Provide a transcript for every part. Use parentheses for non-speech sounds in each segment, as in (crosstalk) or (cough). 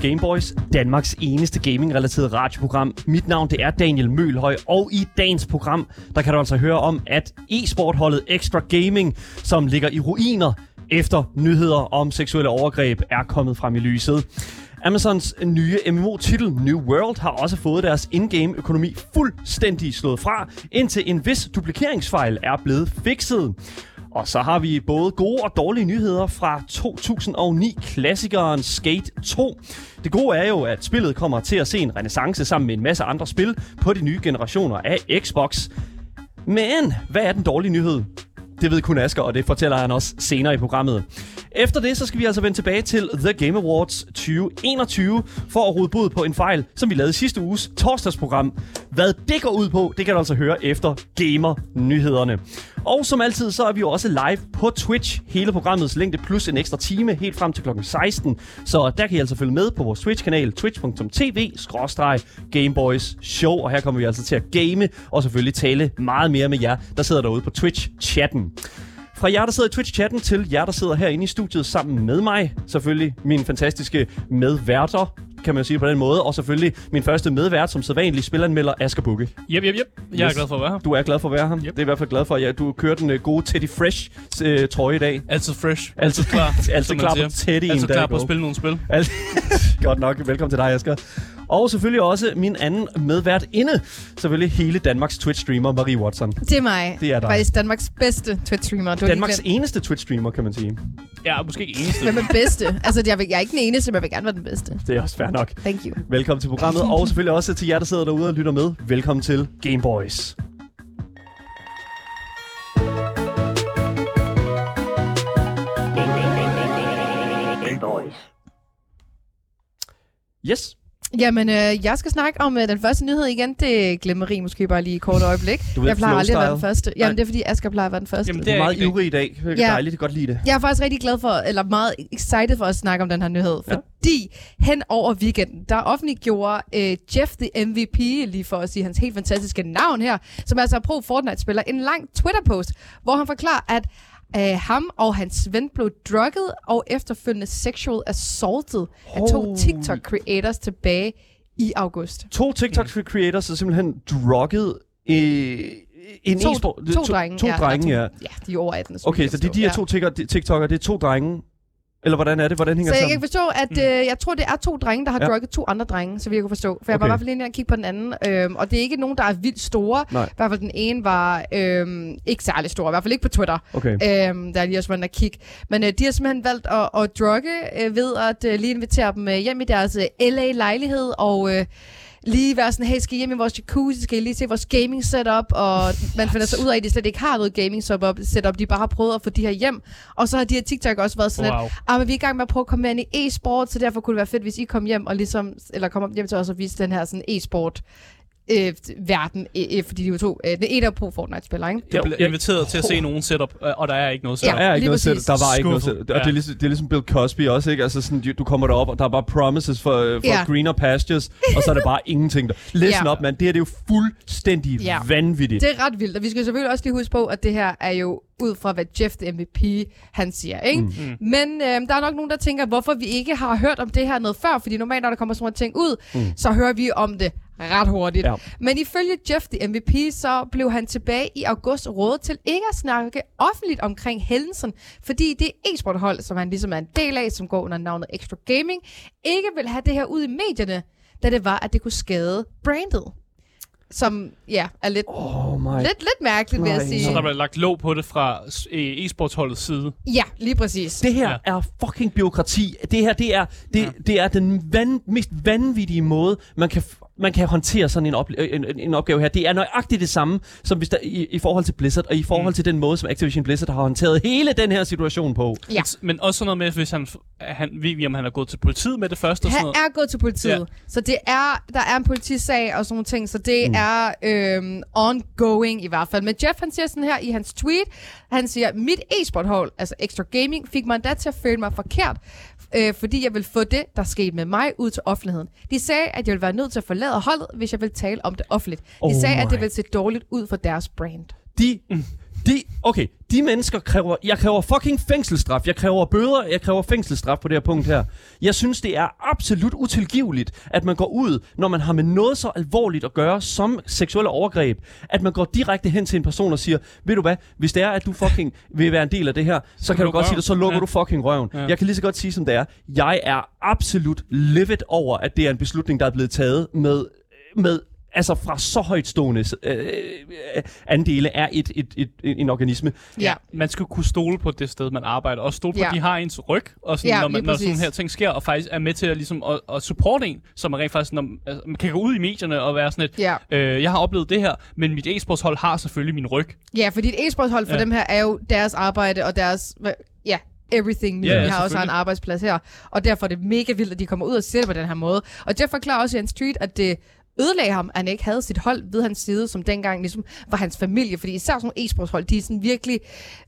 til Gameboys, Danmarks eneste gaming-relateret radioprogram. Mit navn det er Daniel Mølhøj, og i dagens program, der kan du altså høre om, at e-sportholdet Extra Gaming, som ligger i ruiner efter nyheder om seksuelle overgreb, er kommet frem i lyset. Amazons nye MMO-titel New World har også fået deres in-game økonomi fuldstændig slået fra, indtil en vis duplikeringsfejl er blevet fikset. Og så har vi både gode og dårlige nyheder fra 2009-klassikeren Skate 2. Det gode er jo, at spillet kommer til at se en renaissance sammen med en masse andre spil på de nye generationer af Xbox. Men hvad er den dårlige nyhed? Det ved kun Asger, og det fortæller han også senere i programmet. Efter det, så skal vi altså vende tilbage til The Game Awards 2021 for at rode bod på en fejl, som vi lavede sidste uges torsdagsprogram. Hvad det går ud på, det kan du altså høre efter Gamer-nyhederne. Og som altid, så er vi jo også live på Twitch. Hele programmets længde plus en ekstra time helt frem til klokken 16. Så der kan I altså følge med på vores Twitch-kanal, twitch.tv-gameboys show. Og her kommer vi altså til at game og selvfølgelig tale meget mere med jer, der sidder derude på Twitch-chatten. Fra jer, der sidder i Twitch-chatten, til jer, der sidder herinde i studiet sammen med mig. Selvfølgelig mine fantastiske medværter, kan man sige på den måde. Og selvfølgelig min første medvært, som sædvanligt spilleranmelder, Asger Bukke. Yep, yep, yep. Jeg er Yes. glad for at være her. Du er glad for at være her. Yep. Det er i hvert fald glad for, at ja, du kører den uh, gode Teddy Fresh uh, trøje i dag. Altid fresh. Altid klar. (laughs) Altid klar på. Teddy Altid klar på at spille nogle spil. Alt... (laughs) Godt nok. Velkommen til dig, Asger. Og selvfølgelig også min anden medvært inde. Selvfølgelig hele Danmarks Twitch-streamer, Marie Watson. Det er mig. Det er dig. Faktisk Danmarks bedste Twitch-streamer. Du Danmarks eneste Twitch-streamer, kan man sige. Ja, måske ikke eneste. Hvem er bedste? altså, jeg, vil, jeg er ikke den eneste, men jeg vil gerne være den bedste. Det er også fair nok. Thank you. Velkommen til programmet, og (laughs) selvfølgelig også til jer, der sidder derude og lytter med. Velkommen til Gameboys. Yes. Jamen, øh, jeg skal snakke om øh, den første nyhed igen. Det glemmer Marie måske bare lige i et kort øjeblik. Du ved, jeg plejer aldrig at være den første. Jamen, Nej. det er fordi, Asger plejer at være den første. Jamen, Det er er meget ivrig i dag. Det er Ja. dejligt. Jeg kan godt lide det. Jeg er faktisk rigtig glad for, eller meget excited for at snakke om den her nyhed, Ja. fordi hen over weekenden, der offentliggjorde øh, Jeff the MVP, lige for at sige hans helt fantastiske navn her, som altså er pro Fortnite-spiller, en lang Twitter-post, hvor han forklarer, at øh, ham og hans ven blev drugget og efterfølgende sexual assaulted af to. TikTok-creators tilbage i august. To TikTok-creators er simpelthen drugget øh, en To, e-sport. to, drenge. To ja, drenge, ja. to, ja. de er over 18. så Okay, så er de her forstår. to TikTok- TikTok'ere, det er to drenge? Eller hvordan er det? Hvordan hænger Så det jeg sammen? kan forstå, at Mm. øh, jeg tror, det er to drenge, der har Ja. drukket to andre drenge, så vi jeg kunne forstå. For jeg var Okay. i hvert fald inde og kigge på den anden. Øhm, og det er ikke nogen, der er vildt store. Nej. I hvert fald den ene var øhm, ikke særlig stor. I hvert fald ikke på Twitter. Okay. Øhm, der er lige også været og kigge. Men øh, de har simpelthen valgt at, at drukke øh, ved at øh, lige invitere dem øh, hjem i deres øh, LA-lejlighed. Og øh, lige være sådan, hey, skal I hjem i vores jacuzzi? Skal I lige se vores gaming setup? Og man finder så ud af, at de slet ikke har noget gaming setup. setup. De bare har prøvet at få de her hjem. Og så har de her TikTok også været sådan, Wow. Ah, men vi er i gang med at prøve at komme mere ind i e-sport, så derfor kunne det være fedt, hvis I kom hjem og ligesom, eller kom hjem til os og viste den her sådan e-sport øh, verden, øh, øh, fordi de var to, øh, den ene er pro Fortnite-spiller, ikke? Jeg blev inviteret til at se nogen setup, øh, og der er ikke noget Ja. setup. Der er ikke noget sæt, der var ikke noget. Skuffet. Og det, er Ja. ligesom, det er ligesom Bill Cosby også, ikke? Altså sådan, du, kommer derop, og der er bare promises for, øh, for Ja. greener pastures, og så er det bare (laughs) ingenting der. Listen Ja. up, mand. Det her det er jo fuldstændig Ja. vanvittigt. Det er ret vildt, og vi skal selvfølgelig også lige huske på, at det her er jo ud fra, hvad Jeff the MVP, han siger, ikke? Mm. Mm. Men øh, der er nok nogen, der tænker, hvorfor vi ikke har hørt om det her noget før, fordi normalt, når der kommer sådan nogle ting ud, mm. så hører vi om det ret hurtigt. Ja. Men ifølge Jeff the MVP, så blev han tilbage i august rådet til ikke at snakke offentligt omkring hændelsen, fordi det e-sporthold, som han ligesom er en del af, som går under navnet Extra Gaming, ikke vil have det her ud i medierne, da det var, at det kunne skade brandet. Som, ja, er lidt, Oh my lidt, lidt mærkeligt, vil jeg sige. Så der blev lagt låg på det fra øh, e-sportsholdets side. Ja, lige præcis. Det her Ja. ja. er fucking byråkrati. Det her, det er, det, ja. det er den van, mest vanvittige måde, man kan, f- man kan håndtere sådan en, op, en, en- en opgave her. Det er nøjagtigt det samme, som hvis der, i, i forhold til Blizzard, og i forhold Mm. til den måde, som Activision Blizzard har håndteret hele den her situation på. Ja. Men også sådan noget med, hvis han, han ved vi, om han er gået til politiet med det første og sådan Han noget. er gået til politiet. Ja. Så det er, der er en politisag og sådan nogle ting, så det Mm. mm. er øhm, ongoing i hvert fald. Men Jeff, han siger sådan her i hans tweet, han siger, mit e-sporthold, altså Extra Gaming, fik mig endda til at føle mig forkert, øh, fordi jeg vil få det, der skete med mig, ud til offentligheden. De sagde, at jeg ville være nødt til at forlade holdet, hvis jeg vil tale om det offentligt. De Oh sagde, at det ville se dårligt ud for deres brand. De, De, okay, de mennesker kræver... Jeg kræver fucking fængselsstraf. Jeg kræver bøder. Jeg kræver fængselsstraf på det her punkt her. Jeg synes, det er absolut utilgiveligt, at man går ud, når man har med noget så alvorligt at gøre som seksuelle overgreb, at man går direkte hen til en person og siger, ved du hvad, hvis det er, at du fucking vil være en del af det her, så, så kan du godt sige det, så lukker Ja. du fucking røven. Ja. Jeg kan lige så godt sige, som det er. Jeg er absolut livid over, at det er en beslutning, der er blevet taget med, med altså fra så højtstående øh, øh, andele er et, et, et, et, en organisme. Ja. Man skal kunne stole på det sted, man arbejder. Og stole på, Ja. at de har ens ryg, og sådan, Ja, når, man, når sådan her ting sker, og faktisk er med til at, ligesom, at, at supporte en, så man rent faktisk når, altså, man kan gå ud i medierne og være sådan et, Ja. øh, jeg har oplevet det her, men mit e-sportshold har selvfølgelig min ryg. Ja, fordi et e-sportshold for Ja. dem her er jo deres arbejde og deres, ja, everything. Ja, ja, de har også en arbejdsplads her. Og derfor er det mega vildt, at de kommer ud og siger det på den her måde. Og Jeff forklarer også i en street, at det ødelagde ham, at han ikke havde sit hold ved hans side, som dengang ligesom var hans familie. Fordi især nogle e-sportshold, de er sådan virkelig,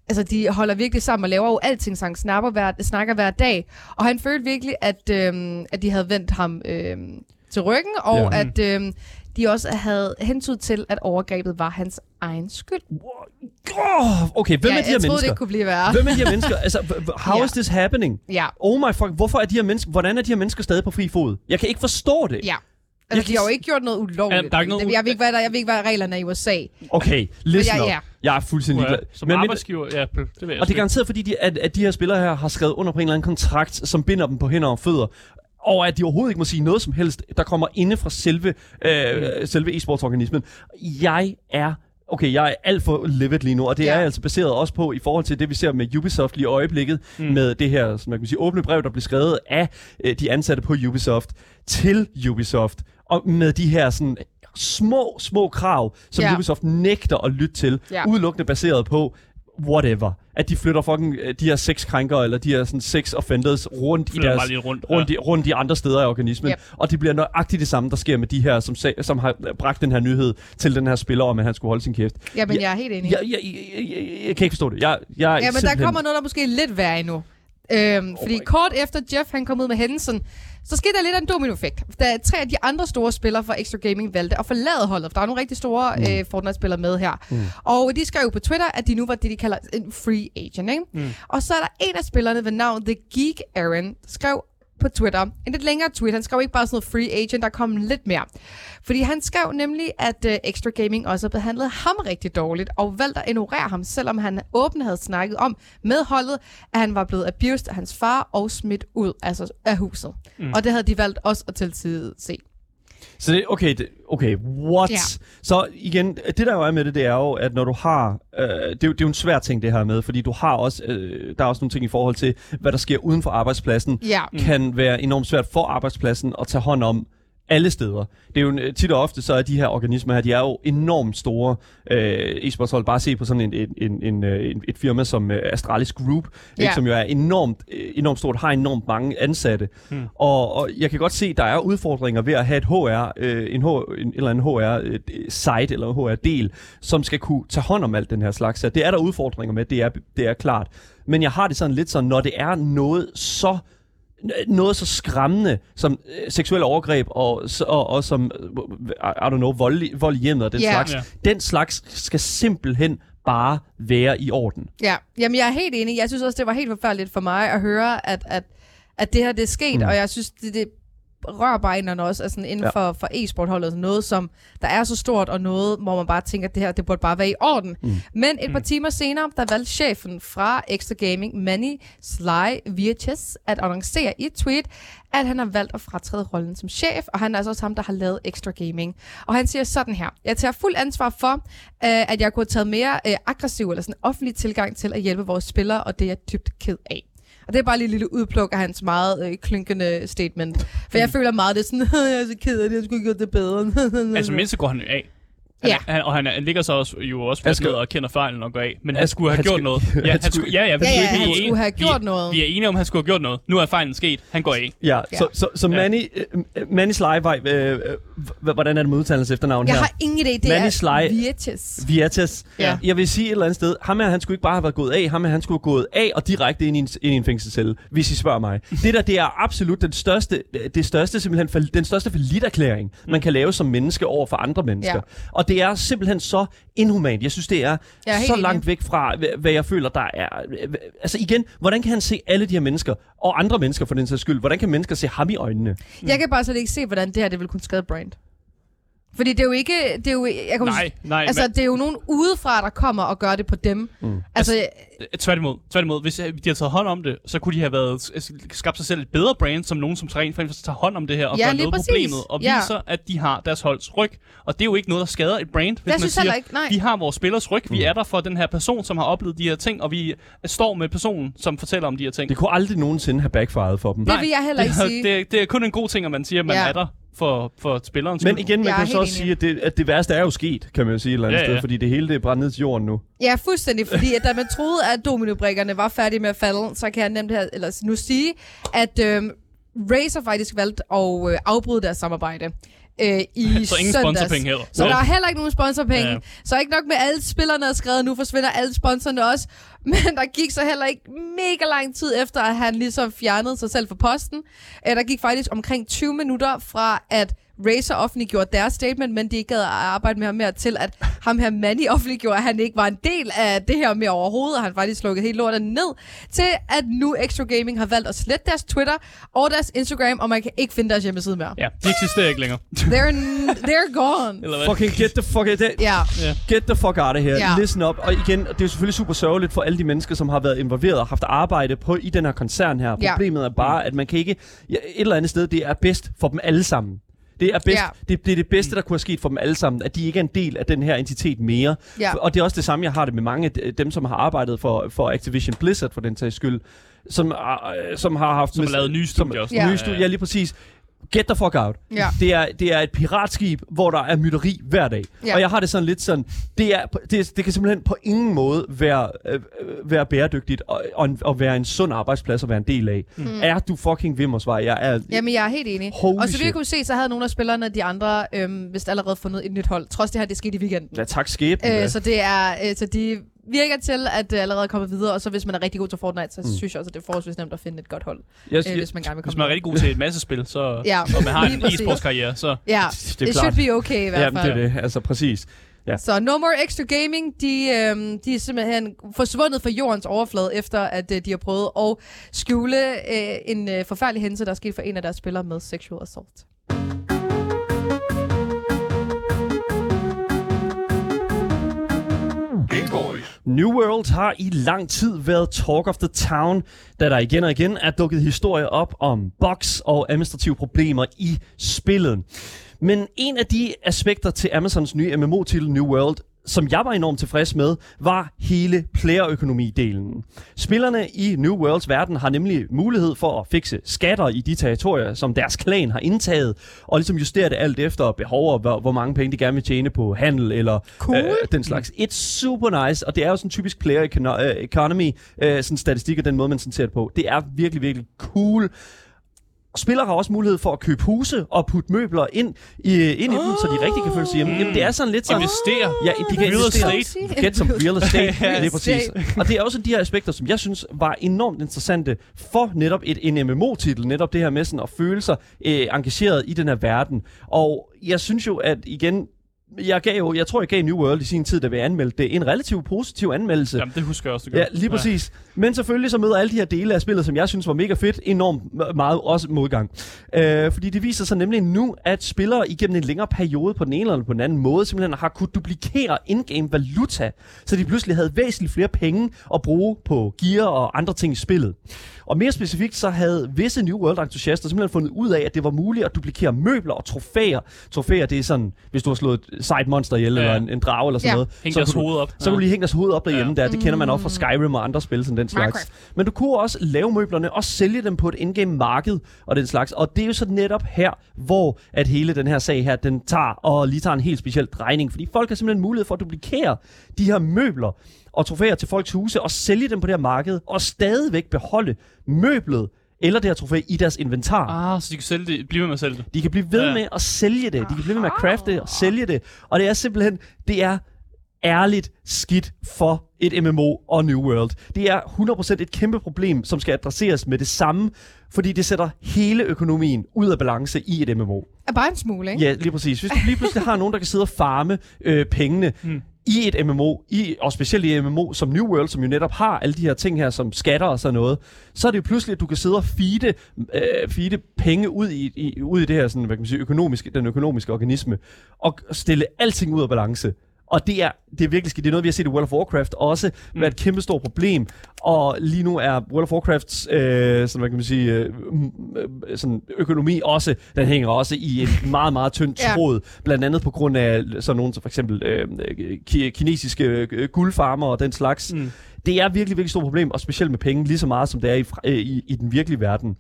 altså de holder virkelig sammen og laver jo alting, sang snapper hver, snakker hver dag. Og han følte virkelig, at, øhm, at de havde vendt ham øhm, til ryggen, og Ja. at øhm, de også havde hensyn til, at overgrebet var hans egen skyld. Okay, hvem ja, er de her troede, det mennesker? ikke kunne blive værre. Hvem er de her mennesker? (laughs) Altså, how Ja. is this happening? Ja, Oh my fuck, hvorfor er de her mennesker, hvordan er de her mennesker stadig på fri fod? Jeg kan ikke forstå det. ja. Jeg Altså, de har jo ikke gjort noget ulovligt. Ja, der er ikke noget jeg, ved ikke, hvad der, jeg ved ikke, hvad reglerne er i USA. Okay, listen Ja, up. ja. Jeg er fuldstændig ligeglad. som Men- arbejdsgiver, ja, det ved jeg Og det er garanteret, fordi de, at, at de her spillere her har skrevet under på en eller anden kontrakt, som binder dem på hænder og fødder. Og at de overhovedet ikke må sige noget som helst, der kommer inde fra selve, øh, selve e-sportsorganismen. Jeg er Okay, jeg er alt for livid lige nu, og det. Ja. er altså baseret også på, i forhold til det, vi ser med Ubisoft lige i øjeblikket, mm. med det her, som man kan sige, åbne brev, der blev skrevet af øh, de ansatte på Ubisoft til Ubisoft, og med de her sådan små, små krav, som Ja. Ubisoft nægter at lytte til, Ja. udelukkende baseret på, whatever. At de flytter fucking øh, de her seks krænkere, eller de her sådan sex offenders rundt i Flytter deres bare lidt rundt, rundt, ja. i, rundt i andre steder i organismen. Yep. Og det bliver nøjagtigt det samme, der sker med de her, som, som har bragt den her nyhed til den her spiller om, at han skulle holde sin kæft. Ja, jeg er helt enig. Jeg, jeg, jeg, jeg, jeg kan ikke forstå det. Jeg, jeg Ja, men der kommer noget, der måske er lidt værre endnu. Øhm, fordi my kort efter Jeff han kom ud med hændelsen, så skete der lidt af en dominoeffekt. Da tre af de andre store spillere fra Extra Gaming valgte at forlade holdet, der er nogle rigtig store mm. øh, Fortnite-spillere med her. Mm. Og de skrev jo på Twitter, at de nu var det, de kalder en free agent. Ikke? Mm. Og så er der en af spillerne ved navn The Geek Aaron, skrev på Twitter. En lidt længere tweet. Han skrev ikke bare sådan noget free agent, der kom lidt mere. Fordi han skrev nemlig, at uh, Extra Gaming også havde behandlet ham rigtig dårligt, og valgte at ignorere ham, selvom han åbent havde snakket om med holdet, at han var blevet abused af hans far og smidt ud altså af huset. Mm. Og det havde de valgt også at tilside se. Så det, okay, det, okay, what? Ja. Så igen, det der jo er med det, det er jo, at når du har, øh, det, er jo, det er jo en svær ting det her med, fordi du har også, øh, der er også nogle ting i forhold til, hvad der sker uden for arbejdspladsen, Ja. kan være enormt svært for arbejdspladsen at tage hånd om alle steder. Det er jo en- tit og ofte, så er de her organismer her, de er jo enormt store øh, e-sportshold. Bare se på sådan en, en, en, en, øh, en, et firma som øh, Astralis Group, Ja. ikke, som jo er enormt, øh, enormt stort, har enormt mange ansatte. Hmm. Og, og jeg kan godt se, der er udfordringer ved at have et HR, øh, en, H, en eller anden HR-site eller en HR-del, som skal kunne tage hånd om alt den her slags. Så det er der udfordringer med, det er, det er klart. Men jeg har det sådan lidt sådan, når det er noget så noget så skræmmende som øh, seksuelle overgreb og, og, og som, øh, I don't know, vold, vold i hjemmet og den Ja. slags. Ja. Den slags skal simpelthen bare være i orden. Ja, jamen jeg er helt enig. Jeg synes også, det var helt forfærdeligt for mig at høre, at, at, at det her det er sket, mm. og jeg synes, det, det rører bare inderne også altså inden Ja. for, for e-sportholdet. Altså noget, som der er så stort, og noget, hvor man bare tænker, at det her, det burde bare være i orden. Mm. Men et par mm. timer senere, der valgte chefen fra Extra Gaming, Manny Sly Virches, at annoncere i et tweet, at han har valgt at fratræde rollen som chef, og han er altså også ham, der har lavet Extra Gaming. Og han siger sådan her, jeg tager fuld ansvar for, øh, at jeg kunne have taget mere øh, aggressiv eller sådan offentlig tilgang til at hjælpe vores spillere, og det er jeg dybt ked af. Og det er bare lige et lille udpluk af hans meget øh, klynkende statement. For jeg føler meget, det er sådan, (laughs) jeg er så ked af det, jeg skulle gjort det bedre. Altså mindst går han af. Han, Ja. han, og han, han ligger så også, jo også fast skal- og kender fejlen og går af. Men han skulle have han gjort noget. Ja, han skulle- ja, ja, han er skulle have gjort vi, noget. Vi er enige om, han skulle have gjort noget. Nu er fejlen sket. Han går af. Ja, Ja. så, så, så Ja. Manny, øh, Manny Sly, øh, øh, h- hvordan er det med efternavn Jeg her? har ingen idé, det Manny er Sly- Virtus. Viates. Ja. Jeg vil sige et eller andet sted, ham her, han skulle ikke bare have været gået af, ham her, han skulle have gået af og direkte ind i en, ind i en fængselscelle, hvis I spørger mig. Det der, det er absolut den største, det største simpelthen, for, den største forlitterklæring, man kan lave som menneske over for andre mennesker. Ja. Og det er simpelthen så inhumant. Jeg synes, det er Jeg er så enig. langt væk fra, hvad- hvad jeg føler, der er... Altså igen, hvordan kan han se alle de her mennesker, og andre mennesker for den sags skyld, hvordan kan mennesker se ham i øjnene? Jeg kan bare slet ikke se, hvordan det her det vil kunne skade brand. Fordi det er jo ikke... Det er jo, jeg kan Nej, nej. Altså, det er jo nogen udefra, der kommer og gør det på dem. Mm. Altså, men, tværtimod, tværtimod. Hvis øh, de havde taget hånd om det, så kunne de have været, s- skabt sig selv et bedre brand, som nogen, som rent faktisk tager hånd om det her og Ja, gør noget præcis. problemet, og Ja. viser, at de har deres holds ryg. Og det er jo ikke noget, der skader et brand, hvis jeg man synes siger, heller ikke... Nej. vi har vores spillers ryg, Mm. vi er der for den her person, som har oplevet de her ting, og vi står med personen, som fortæller om de her ting. Det kunne aldrig nogensinde have backfired for dem. Det vil jeg heller ikke det, er- sige. Det, det er kun en god ting, at man siger, at man Ja. er der for, for spillerens Men igen, man Jeg kan så også sige, at det, at det værste er jo sket, kan man jo sige et eller andet Ja, sted, ja. fordi det hele det er brændt ned til jorden nu. Ja, fuldstændig, fordi at da man troede, at dominobrikkerne var færdige med at falde, så kan jeg nemt her, eller nu sige, at øhm, Razer faktisk valgte at øh, afbryde deres samarbejde øh, i (laughs) Så ingen søndags. sponsorpenge heller. Så der er heller ikke nogen sponsorpenge. Ja. Så ikke nok med alle spillerne er skrevet, nu forsvinder alle sponsorerne også. (laughs) Men der gik så heller ikke mega lang tid efter, at han ligesom fjernede sig selv fra posten. Øh, der gik faktisk omkring 20 minutter fra, at Razer offentliggjorde deres statement, men de ikke gad at arbejde med ham mere til, at ham her Manny offentliggjorde, at han ikke var en del af det her med overhovedet, og han faktisk slukkede helt lortet ned, til at nu Extra Gaming har valgt at slette deres Twitter og deres Instagram, og man kan ikke finde deres hjemmeside mere. Ja, de eksisterer ikke længere. They're, they're gone. Eller hvad? Fucking get the fuck out Ja. Get the fuck out of here. Ja. Listen up. Og igen, det er jo selvfølgelig super sørgeligt for alle de mennesker, som har været involveret og haft arbejde på i den her koncern her. Problemet er bare, at man kan ikke... Ja, et eller andet sted, det er bedst for dem alle sammen. Det er, bedst, Ja. det, det er det bedste, der kunne have sket for dem alle sammen, at de ikke er en del af den her entitet mere. Ja. Og det er også det samme, jeg har det med mange af de- dem, som har arbejdet for, for Activision Blizzard, for den sags skyld, som, øh, som har haft... Som har lavet nye studier også. Som, Ja. nye studier, ja, lige præcis. Get the fuck out. Ja. Det er, det er et piratskib, hvor der er mytteri hver dag. Ja. Og jeg har det sådan lidt sådan, det, er, det, det kan simpelthen på ingen måde være, øh, øh, være bæredygtigt og, og, en- og være en sund arbejdsplads at være en del af. Mm. Er du fucking Vimmersvej? Jeg er... Jamen, jeg er helt enig. Holy og så vi shit. kunne se, så havde nogle af spillerne de andre øhm, vist allerede fundet et nyt hold. Trods det her, det skete i weekenden. Ja, tak skæbnen. Øh, Øh, så det er, øh, så de virker til, at det allerede er kommet videre. Og så hvis man er rigtig god til Fortnite, så mm. synes jeg også, at det er forholdsvis nemt at finde et godt hold, jeg, øh, hvis man gerne vil Hvis komme man er rigtig god til et masse spil, så, Ja, og man har en præcis. e-sportskarriere, så Ja, det er it klart. should be okay i hvert Jamen, fald. det er det. Altså, præcis. Ja. Så No More Extra Gaming, de, øhm, de er simpelthen forsvundet fra jordens overflade, efter at øh, de har prøvet at skjule øh, en øh, forfærdelig hændelse, der er sket for en af deres spillere med sexual assault. New World har i lang tid været talk of the town, da der igen og igen er dukket historier op om bugs og administrative problemer i spillet. Men en af de aspekter til Amazons nye MMO-titel New World, som jeg var enormt tilfreds med, var hele playerøkonomi-delen. Spillerne i New Worlds verden har nemlig mulighed for at fikse skatter i de territorier, som deres klan har indtaget, og ligesom justere det alt efter behov og hvor, hvor mange penge de gerne vil tjene på handel eller Cool. øh, den slags. It's super nice, og det er jo sådan typisk player øh, economy, øh, sådan statistik og den måde, man sådan ser det på. Det er virkelig, virkelig cool. Spillere har også mulighed for at købe huse og putte møbler ind i, ind i dem, så de rigtig kan føle sig hjemme. Jamen, det er sådan lidt sådan... investere. Ja, de kan Real investere. estate. Get some real (laughs) estate. Ja, det er præcis. Og det er også de her aspekter, som jeg synes var enormt interessante for netop et, en MMO-titel. Netop det her med sådan at føle sig øh, engageret i den her verden. Og jeg synes jo, at igen, jeg gav jo, jeg tror, jeg gav New World i sin tid, da vi anmeldte det, en relativt positiv anmeldelse. Jamen, det husker jeg også, gør. Ja, lige præcis. Men selvfølgelig så møder alle de her dele af spillet, som jeg synes var mega fedt, enormt meget også modgang. Øh, fordi det viser sig nemlig nu, at spillere igennem en længere periode på den ene eller på den anden måde simpelthen har kunnet duplikere in-game valuta, så de pludselig havde væsentligt flere penge at bruge på gear og andre ting i spillet. Og mere specifikt så havde visse New World-entusiaster simpelthen fundet ud af, at det var muligt at duplikere møbler og trofæer. Trofæer, det er sådan, hvis du har slået et sejt monster ihjel, Ja. eller en, en drage eller sådan Ja. noget. Hæng så deres hoved op. så kan du lige hænge deres hoved op derhjemme Ja. der. Det kender man også fra Skyrim og andre spil som den slags. Minecraft. Men du kunne også lave møblerne og sælge dem på et indgame marked og den slags. Og det er jo så netop her, hvor at hele den her sag her, den tager og lige tager en helt speciel drejning. Fordi folk har simpelthen mulighed for at duplikere de her møbler og trofæer til folks huse og sælge dem på det her marked og stadigvæk beholde møblet eller det her trofæ i deres inventar. Ah, så de kan sælge det, blive ved med at sælge det. De kan blive ved Ja. med at sælge det. De kan blive ved med at crafte det og sælge det. Og det er simpelthen, det er ærligt skidt for et MMO og New World. Det er 100% et kæmpe problem, som skal adresseres med det samme, fordi det sætter hele økonomien ud af balance i et MMO. Er bare en smule, ikke? Ja, lige præcis. Hvis du lige pludselig har nogen, der kan sidde og farme øh, pengene mm. i et MMO, i, og specielt i et MMO som New World, som jo netop har alle de her ting her, som skatter og sådan noget, så er det jo pludselig, at du kan sidde og feede, øh, feede penge ud i, i, ud i det her sådan, hvad kan man sige, økonomiske, den økonomiske organisme, og stille alting ud af balance. Og det er, det er virkelig skidt. Det er noget, vi har set i World of Warcraft også, mm. været et kæmpe stort problem. Og lige nu er World of Warcrafts øh, sådan, hvad kan man sige, øh, øh, sådan økonomi også, den hænger også i en (laughs) meget, meget tynd Ja. tråd. Blandt andet på grund af sådan nogle som for eksempel øh, ki- kinesiske øh, guldfarmer og den slags. Mm. Det er virkelig, virkelig stort problem, og specielt med penge, lige så meget som det er i, øh, i, i den virkelige verden.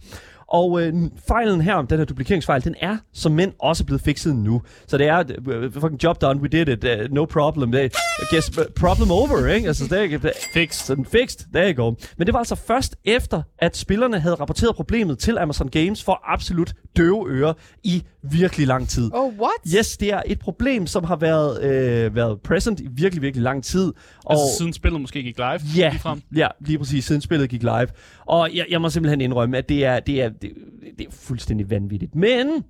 Og øh, fejlen her, den her duplikeringsfejl, den er som mænd også blevet fikset nu. Så det er, uh, fucking job done, we did it, uh, no problem. Det, I guess, uh, problem over, ikke? Altså, det er Fixed. sådan fixed, there you go. Men det var altså først efter, at spillerne havde rapporteret problemet til Amazon Games for absolut døve ører i virkelig lang tid. Oh, what? Yes, det er et problem, som har været, øh, været present i virkelig, virkelig lang tid. Og Altså siden spillet måske gik live Ja, ja, lige præcis, siden spillet gik live. Og jeg, jeg må simpelthen indrømme, at det er, det, er, det, det er fuldstændig vanvittigt. Men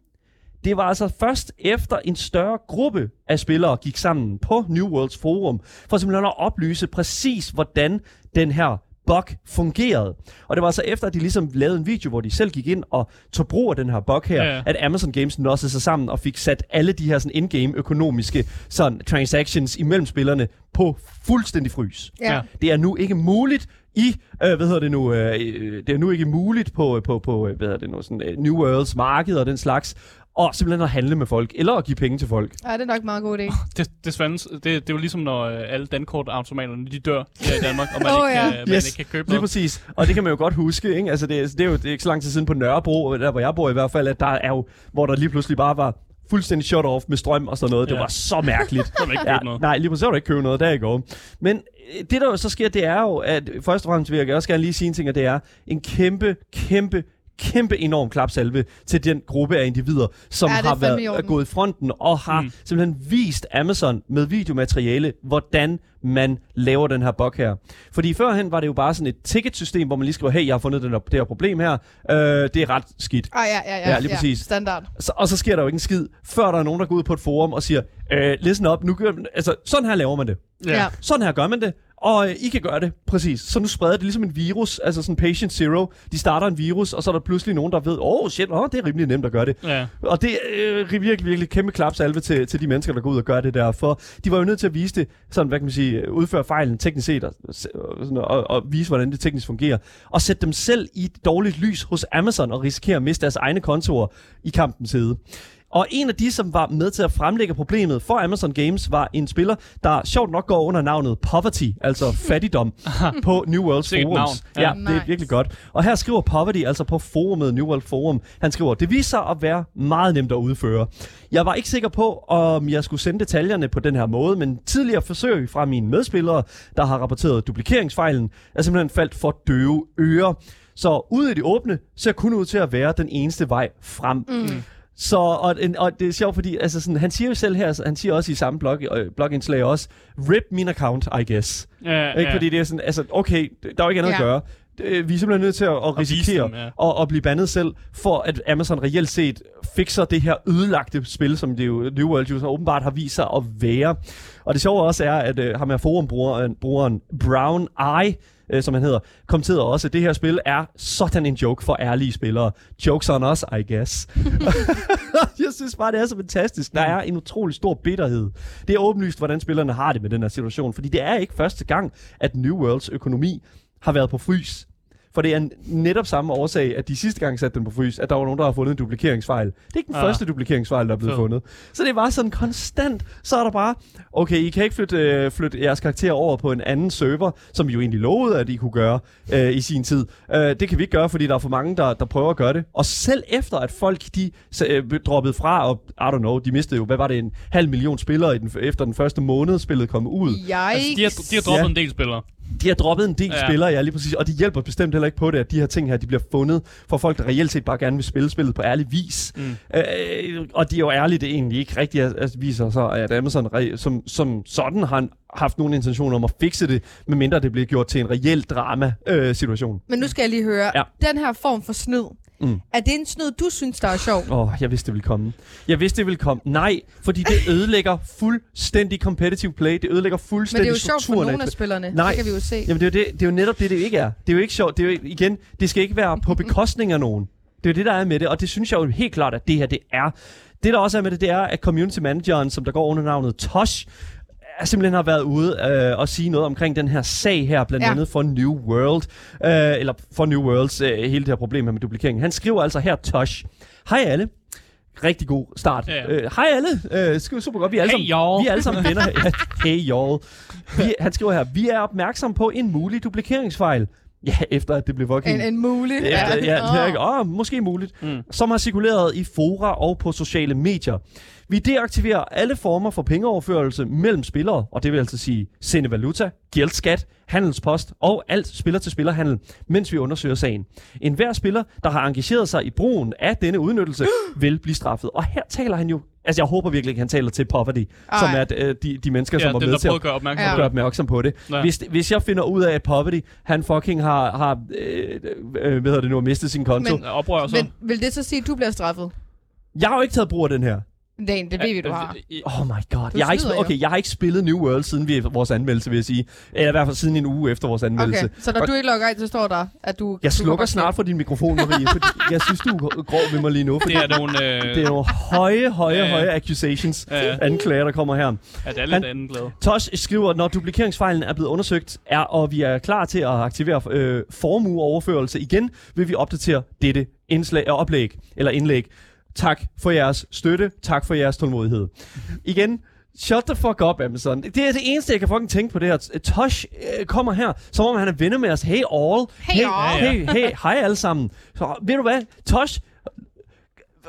det var altså først efter en større gruppe af spillere gik sammen på New Worlds forum, for simpelthen at oplyse præcis, hvordan den her bug fungerede. Og det var så efter, at de ligesom lavede en video, hvor de selv gik ind og tog brug af den her bug her, Ja, ja. at Amazon Games nossede sig sammen og fik sat alle de her sådan in-game økonomiske sådan, transactions imellem spillerne på fuldstændig frys. Ja. Ja. Det er nu ikke muligt i, øh, hvad hedder det nu, øh, øh, det er nu ikke muligt på, på, på øh, hvad hedder det nu, sådan, øh, New Worlds marked og den slags, og simpelthen at handle med folk, eller at give penge til folk. Ja, det er nok en meget god idé. Det, det, svandes, det, det er jo ligesom, når øh, alle dankortautomaterne de dør her i Danmark, og man, Åh, ikke, ja. kan, man Yes, ikke kan købe Lige noget. præcis. Og det kan man jo godt huske, ikke? Altså, det, er- det er jo det er ikke så lang tid siden på Nørrebro, der hvor jeg bor i hvert fald, at der er jo, hvor der lige pludselig bare var fuldstændig shut off med strøm og sådan noget. Det Ja. var så mærkeligt. (laughs) Så man ikke købe noget. Nej, lige præcis, så var der ikke købe noget, der i går. Men øh, det, der jo så sker, det er jo, at først og fremmest vil jeg også gerne lige sige en ting, og det er en kæmpe, kæmpe, kæmpe enorm klapsalve til den gruppe af individer, som Ja, har været gået i fronten og har mm. Simpelthen vist Amazon med videomateriale, hvordan man laver den her bug her. Fordi førhen var det jo bare sådan et ticketsystem, hvor man lige skriver, hey, jeg har fundet den her, det her problem her. Øh, det er ret skidt. Ah, ja, ja, ja. Ja, lige præcis. Standard. Så, og så sker der jo ikke en skid, før der er nogen, der går ud på et forum og siger, øh, listen op, nu gør, altså, sådan her laver man det. Ja. Sådan her gør man det, og øh, I kan gøre det, præcis. Så nu spreder det ligesom en virus, altså sådan patient zero. De starter en virus, og så er der pludselig nogen, der ved, åh oh, shit, oh, det er rimelig nemt at gøre det. Ja. Og det er øh, virkelig, virkelig kæmpe klapsalve til, til de mennesker, der går ud og gør det der. For de var jo nødt til at vise det, sådan, hvad kan man sige, udføre fejlen teknisk set, og, og, sådan, og, og vise, hvordan det teknisk fungerer. Og sætte dem selv i et dårligt lys hos Amazon, og risikere at miste deres egne kontorer i kampens hede. Og en af de, som var med til at fremlægge problemet for Amazon Games, var en spiller, der sjovt nok går under navnet Poverty, altså (laughs) fattigdom, på New World Forums. navn. Ja, Ja. det er Nice. virkelig godt. Og her skriver Poverty, altså på forumet New World Forum, han skriver, det viser sig at være meget nemt at udføre. Jeg var ikke sikker på, om jeg skulle sende detaljerne på den her måde, men tidligere forsøg fra mine medspillere, der har rapporteret duplikeringsfejlen, er simpelthen faldt for døve ører. Så ude i det åbne ser kun ud til at være den eneste vej frem. Mm. Så, og, og det er sjovt, fordi altså sådan, han siger jo selv her, han siger også i samme blog, øh, blogindslag også, rip min account, I guess. Ja, Ikke? ja. Fordi det er sådan, altså, okay, der er jo ikke andet Ja. at gøre. Det- Vi er simpelthen nødt til at, at risikere dem, ja. og, og blive bandet selv, for at Amazon reelt set fikser det her ødelagte spil, som det jo New World jo så åbenbart har vist sig at være. Og det sjove også er, at uh, ham her forumbrugeren brugeren Brown Eye, øh, som han hedder, kommenterede også, at det her spil er sådan en joke for ærlige spillere. Jokes on us, I guess. (laughs) jeg synes bare, det er så fantastisk. Der er en utrolig stor bitterhed. Det er åbenlyst, hvordan spillerne har det med den her situation, fordi det er ikke første gang, at New Worlds økonomi har været på frys. For det er netop samme årsag, at de sidste gang satte den på frys, at der var nogen, der har fundet en duplikeringsfejl. Det er ikke den Ah. første duplikeringsfejl, der er blevet Fed. fundet. Så det var sådan konstant. Så er der bare, okay, I kan ikke flytte, øh, flytte jeres karakter over på en anden server, som vi jo egentlig lovede, at I kunne gøre øh, i sin tid. Øh, det kan vi ikke gøre, fordi der er for mange, der, der prøver at gøre det. Og selv efter, at folk de øh, droppede fra, og I don't know, de mistede jo, hvad var det, en halv million spillere i den, efter den første måned, spillet kom ud. Yikes. Altså, de har, de har droppet Ja. en del spillere. De har droppet en del Ja. spillere, ja, lige præcis, og de hjælper bestemt heller ikke på det, at de her ting her, de bliver fundet for folk, der reelt set bare gerne vil spille spillet på ærlig vis. Mm. Øh, og de er jo ærligt egentlig ikke rigtig at, at viser sig, at Amazon som, som sådan har haft nogen intention om at fikse det, medmindre det bliver gjort til en reel drama-situation. Men nu skal jeg lige høre, Ja. den her form for snyd, Mm. er det en snyd, du synes, der er sjov? Åh, oh, jeg vidste, det ville komme. Jeg vidste, det ville komme. Nej, fordi det ødelægger fuldstændig competitive play. Det ødelægger Men det fuldstændig er jo sjovt for strukturen nogle af spillerne. Nej. Det kan vi jo se. Jamen, det er, jo det, det er jo netop det, det ikke er. Det er jo ikke sjovt. Det er jo, igen, det skal ikke være på bekostning af nogen. Det er jo det, der er med det, og det synes jeg jo helt klart, at det her, det er. Det, der også er med det, det er, at community manageren, som der går under navnet Tosh, simpelthen har været ude øh, og sige noget omkring den her sag her, blandt Ja. ja. andet for New World, øh, eller for New Worlds, øh, hele det her problem her med duplikering. Han skriver altså her, Tosh, Hej alle. Rigtig god start. Ja, Ja, ja. Øh, Hej alle. Øh, skriver super godt. Vi er alle Hey, sammen, vi er alle sammen venner. (laughs) Ja, hey y'all. Vi, han skriver her, vi er opmærksom på en mulig duplikeringsfejl. Ja, efter at det blev fucking... En, en mulig. Efter, ja, Åh. ikke, åh, måske muligt. Mm. Som har cirkuleret i fora og på sociale medier. Vi deaktiverer alle former for pengeoverførelse mellem spillere, og det vil altså sige sende valuta, gældskat, handelspost og alt spiller-til-spillerhandel, mens vi undersøger sagen. En hver spiller, der har engageret sig i brugen af denne udnyttelse, (gasps) vil blive straffet. Og her taler han jo... Altså, jeg håber virkelig ikke, han taler til Poverty, Ej. som er øh, de, de mennesker, Ja, som var med til at at gøre opmærksom Ja. på gøre det. opmærksom på det. Ja. Hvis, hvis jeg finder ud af, at Poverty, han fucking har, har øh, øh, hvad hedder det nu, mistet sin konto. Men- Oprør så. Men vil det så sige, at du bliver straffet? jeg har jo ikke taget brug af den her. Dan, det ved vi, du har. Oh my god. Du Jeg har, ikke, jo. okay, jeg har ikke spillet New World siden vi, vores anmeldelse, vil jeg sige. Eller i hvert fald siden en uge efter vores anmeldelse. Okay, så når du ikke logger ind, så står der, at du... Jeg du slukker snart for din mikrofon, Marie, fordi (laughs) jeg synes, du er grov ved mig lige nu. Fordi Det er nogle... Øh, det er nogle høje, høje, Ja, ja. høje accusations, Ja, ja. anklager, der kommer her. at det er lidt anden glæde. Tosh skriver, når duplikeringsfejlen er blevet undersøgt, er, og vi er klar til at aktivere øh, formueoverførelse igen, vil vi opdatere dette indslag, øh, oplæg, eller indlæg. Tak for jeres støtte. Tak for jeres tålmodighed. Igen, Shut the fuck up, Amazon. Det er det eneste, jeg kan fucking tænke på det her. Tosh øh, kommer her, som om han er venner med os. Hey all. Hey all. Hey, hey, hej alle sammen. Så, ved du hvad? Tosh,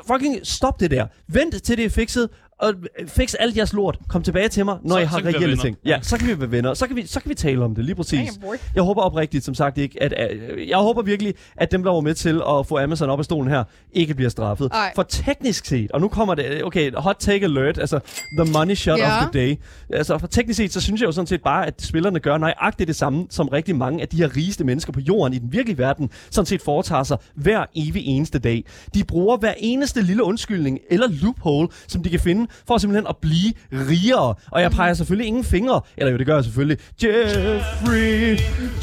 fucking stop det der. Vent til det er fikset, og fix alt jeres lort. Kom tilbage til mig, når Så- jeg har reelle ting. Ja, så kan vi være venner. Så kan vi, så kan vi tale om det, lige præcis. Jeg håber oprigtigt, som sagt ikke, at, at jeg håber virkelig, at dem, der var med til at få Amazon op af stolen her, ikke bliver straffet. Ej. For teknisk set, og nu kommer det, okay, hot take alert, altså the money shot Ja. of the day. Altså for teknisk set, så synes jeg jo sådan set bare, at spillerne gør nøjagtigt det samme, som rigtig mange af de her rigeste mennesker på jorden i den virkelige verden, sådan set foretager sig hver evig eneste dag. De bruger hver eneste lille undskyldning eller loophole, som de kan finde, for simpelthen at blive rigere. Og jeg peger selvfølgelig ingen fingre, eller jo, det gør jeg selvfølgelig. Jeffrey,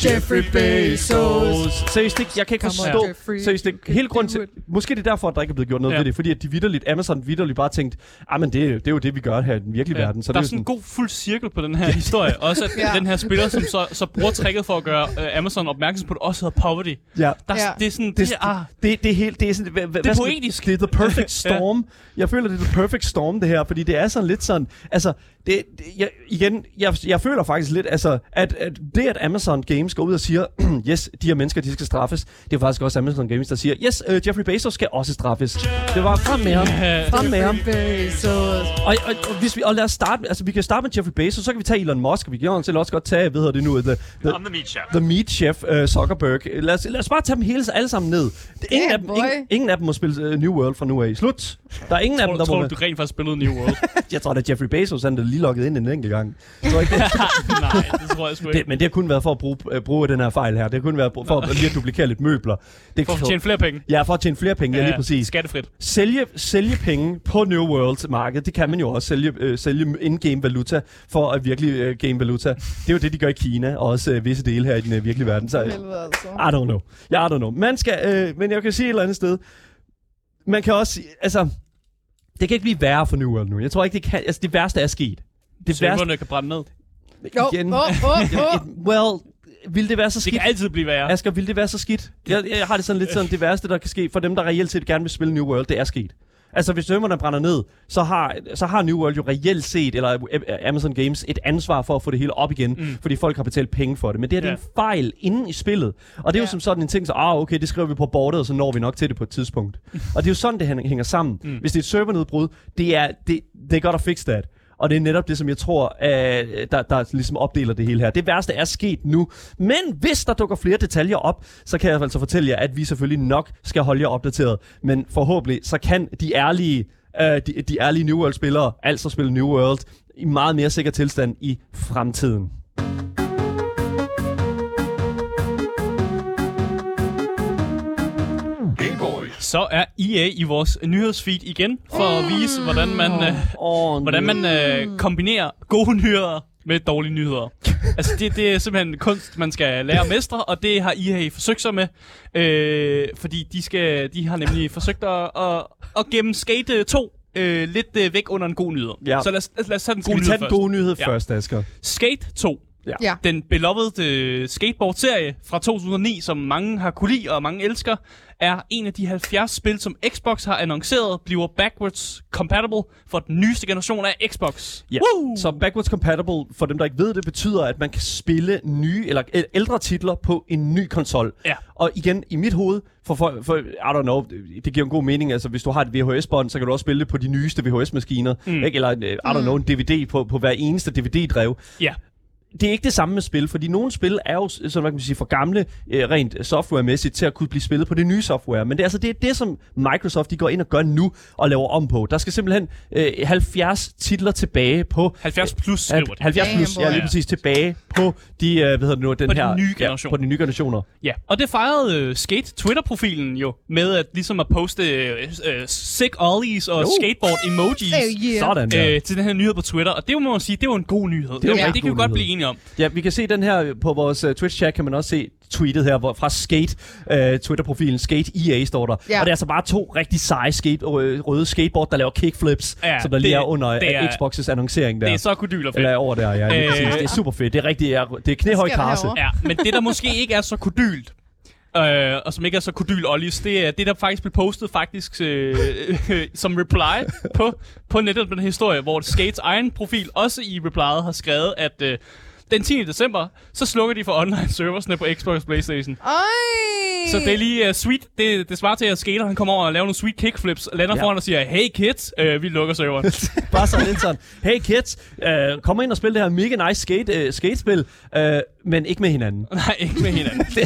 Jeffrey Bezos. Seriøst ikke, jeg kan ikke forstå, seriøst ikke, hele Do grund til, måske det er derfor, at der ikke er blevet gjort noget Ja. ja. ved det, fordi at de vidderligt, Amazon vidderligt bare tænkt, ah, men det, det er jo det, vi gør her i den virkelige Ja, verden. Så der er det er sådan en god fuld cirkel på den her historie. (laughs) Også at Ja. den her spiller, som så, så bruger tricket for at gøre uh, Amazon opmærksom på, at det også hedder poverty. ja. Der, Ja. ja. Det er sådan, det, Det, det, ah, det, det er helt, det er sådan, hvad, Det er poetisk. Det er the perfect (laughs) storm. Jeg føler, det er the perfect storm, det her, fordi det er sådan lidt sådan, altså, det, det jeg, igen, jeg, jeg føler faktisk lidt, altså, at, at det, at Amazon Games går ud og siger, (clears throat) yes, de her mennesker, de skal straffes, det er faktisk også Amazon Games, der siger, yes, uh, Jeffrey Bezos skal også straffes. Det var frem med ham. Ja. Frem med ham. Bezos. Og, og, og, hvis vi, og lad os starte, altså vi kan starte med Jeffrey Bezos, så kan vi tage Elon Musk, og vi kan selv også godt tage, hvad hedder det nu, the, the, I'm the meat chef. The Meat Chef, uh, Zuckerberg. Lad os, lad os bare tage dem hele, alle sammen ned. Det, ingen, Yeah, af dem, boy. ingen, ingen af dem må spille uh, New World fra nu af. Slut. Der er ingen af dem, tror, der tror må... du, du rent faktisk spillede New World? (laughs) Jeg tror, at Jeffrey Bezos han lige logget ind en enkelt gang. Jeg tror ikke, (laughs) det, Nej, det tror jeg sgu ikke. det, men det har kun været for at bruge, uh, bruge den her fejl her. Det har kun været for at lige at duplikere lidt møbler. Det For at tjene flere penge. Ja, for at tjene flere penge, ja, lige præcis. Skattefrit. Sælge, sælge penge på New World markedet, det kan man jo også. Sælge, øh, sælge in-game valuta for at virkelig øh, game valuta. Det er jo det, de gør i Kina, og også øh, visse dele her i den øh, virkelige verden. Så, øh, altså. I don't know. I don't know. Man skal, øh, men jeg kan sige et eller andet sted, man kan også altså, det kan ikke blive værre for New World nu. Jeg tror ikke, det kan, altså det værste er sket. Det værste, Serverne kan brænde ned. Jo, igen, åh, åh. (laughs) it, well, vil det være så Det skidt? kan altid blive værre. Asger, vil det være så skidt? Jeg, jeg har det sådan lidt sådan, det værste, der kan ske for dem, der reelt set gerne vil spille New World, det er sket. Altså, hvis serverne brænder ned, så har, så har New World jo reelt set, eller Amazon Games, et ansvar for at få det hele op igen, mm. fordi folk har betalt penge for det. Men det her det er Ja. en fejl inde i spillet. Og det er jo Ja. som sådan en ting, så, ah, okay, det skriver vi på bordet, og så når vi nok til det på et tidspunkt. (laughs) og det er jo sådan, det hæng- hænger sammen. Mm. Hvis det er et servernedbrud, det er, det, they gotta fix that. Og det er netop det, som jeg tror, øh, der, der ligesom opdeler det hele her. Det værste er sket nu. Men hvis der dukker flere detaljer op, så kan jeg altså fortælle jer, at vi selvfølgelig nok skal holde jer opdateret. Men forhåbentlig, så kan de ærlige, øh, de, de ærlige New World-spillere altså spille New World i meget mere sikker tilstand i fremtiden. Så er EA i vores nyhedsfeed igen, for at vise, hvordan man, øh, Oh, hvordan man øh, kombinerer gode nyheder med dårlige nyheder. altså, det, det er simpelthen kunst, man skal lære at mestre, og det har EA forsøgt sig med. Øh, fordi de, skal, de har nemlig forsøgt at, at, at gemme Skate 2 øh, lidt øh, væk under en god nyhed. Ja. Så lad os, lad os tage den Skal gode vi tage nyhed den gode nyhed Ja. først, Asger? Skate 2 Ja. den beloved øh, skateboard-serie fra 2009, som mange har kunne lide og mange elsker, er en af de 70 spil, som Xbox har annonceret, bliver backwards compatible for den nyeste generation af Xbox. Ja. Woo! Så backwards compatible, for dem der ikke ved det, betyder, at man kan spille nye eller æ- ældre titler på en ny konsol. Ja. Og igen, i mit hoved, for, for, for I don't know, det, giver en god mening. Altså, hvis du har et VHS-bånd, så kan du også spille det på de nyeste VHS-maskiner. Mm. Ikke? Eller, øh, I don't know, en DVD på, på hver eneste DVD-drev. Ja. Det er ikke det samme med spil, fordi nogle spil er jo sådan, hvad kan man sige, for gamle øh, rent softwaremæssigt til at kunne blive spillet på det nye software. Men det er altså det, er det som Microsoft de går ind og gør nu og laver om på. Der skal simpelthen øh, 70 titler tilbage på 70 plus skriver de. 70 Damn, plus, ja, lige præcis tilbage på de, øh, hvad hedder det nu, den På de her, nye ja, generationer. på de nye generationer. Ja, og det fejrede øh, Skate Twitter-profilen jo med at ligesom at poste øh, øh, sick ollies og Jo. skateboard emojis Oh, yeah. Sådan der. øh, til den her nyhed på Twitter. Og det må man sige, det var en god nyhed. Det, jo det, rigtig det kan god godt blive enige om. Ja, vi kan se den her på vores uh, Twitch-chat, kan man også se tweetet her, hvor fra Skate, uh, Twitter-profilen Skate EA står der. Ja. Og det er altså bare to rigtig seje skate, øh, røde skateboard, der laver kickflips, Ja, som der lige er under det er- Xbox's annoncering der. Det er så kodyl og fedt. Eller over der, ja. Øh, præcis. Det er super fedt. Det er rigtig, det er knæhøj herovre? Ja, men det der måske ikke er så kodylt, øh, og som ikke er så kodyl ollies, det er det, der faktisk blev postet faktisk øh, øh, (laughs) som reply på, på nettet på den historie, hvor Skates egen profil også i replyet har skrevet, at øh, den 10. december, så slukker de for online serversne på Xbox og Playstation. Ej! Så det er lige uh, sweet. Det, det svarer til, at Skater han kommer over og laver nogle sweet kickflips, lander Ja. foran og siger, hey kids, øh, vi lukker serveren. (laughs) Bare sådan lidt sådan, hey kids, uh, kom ind og spil det her mega nice skate, uh, skatespil, uh, men ikke med hinanden. Nej, ikke med hinanden. (laughs)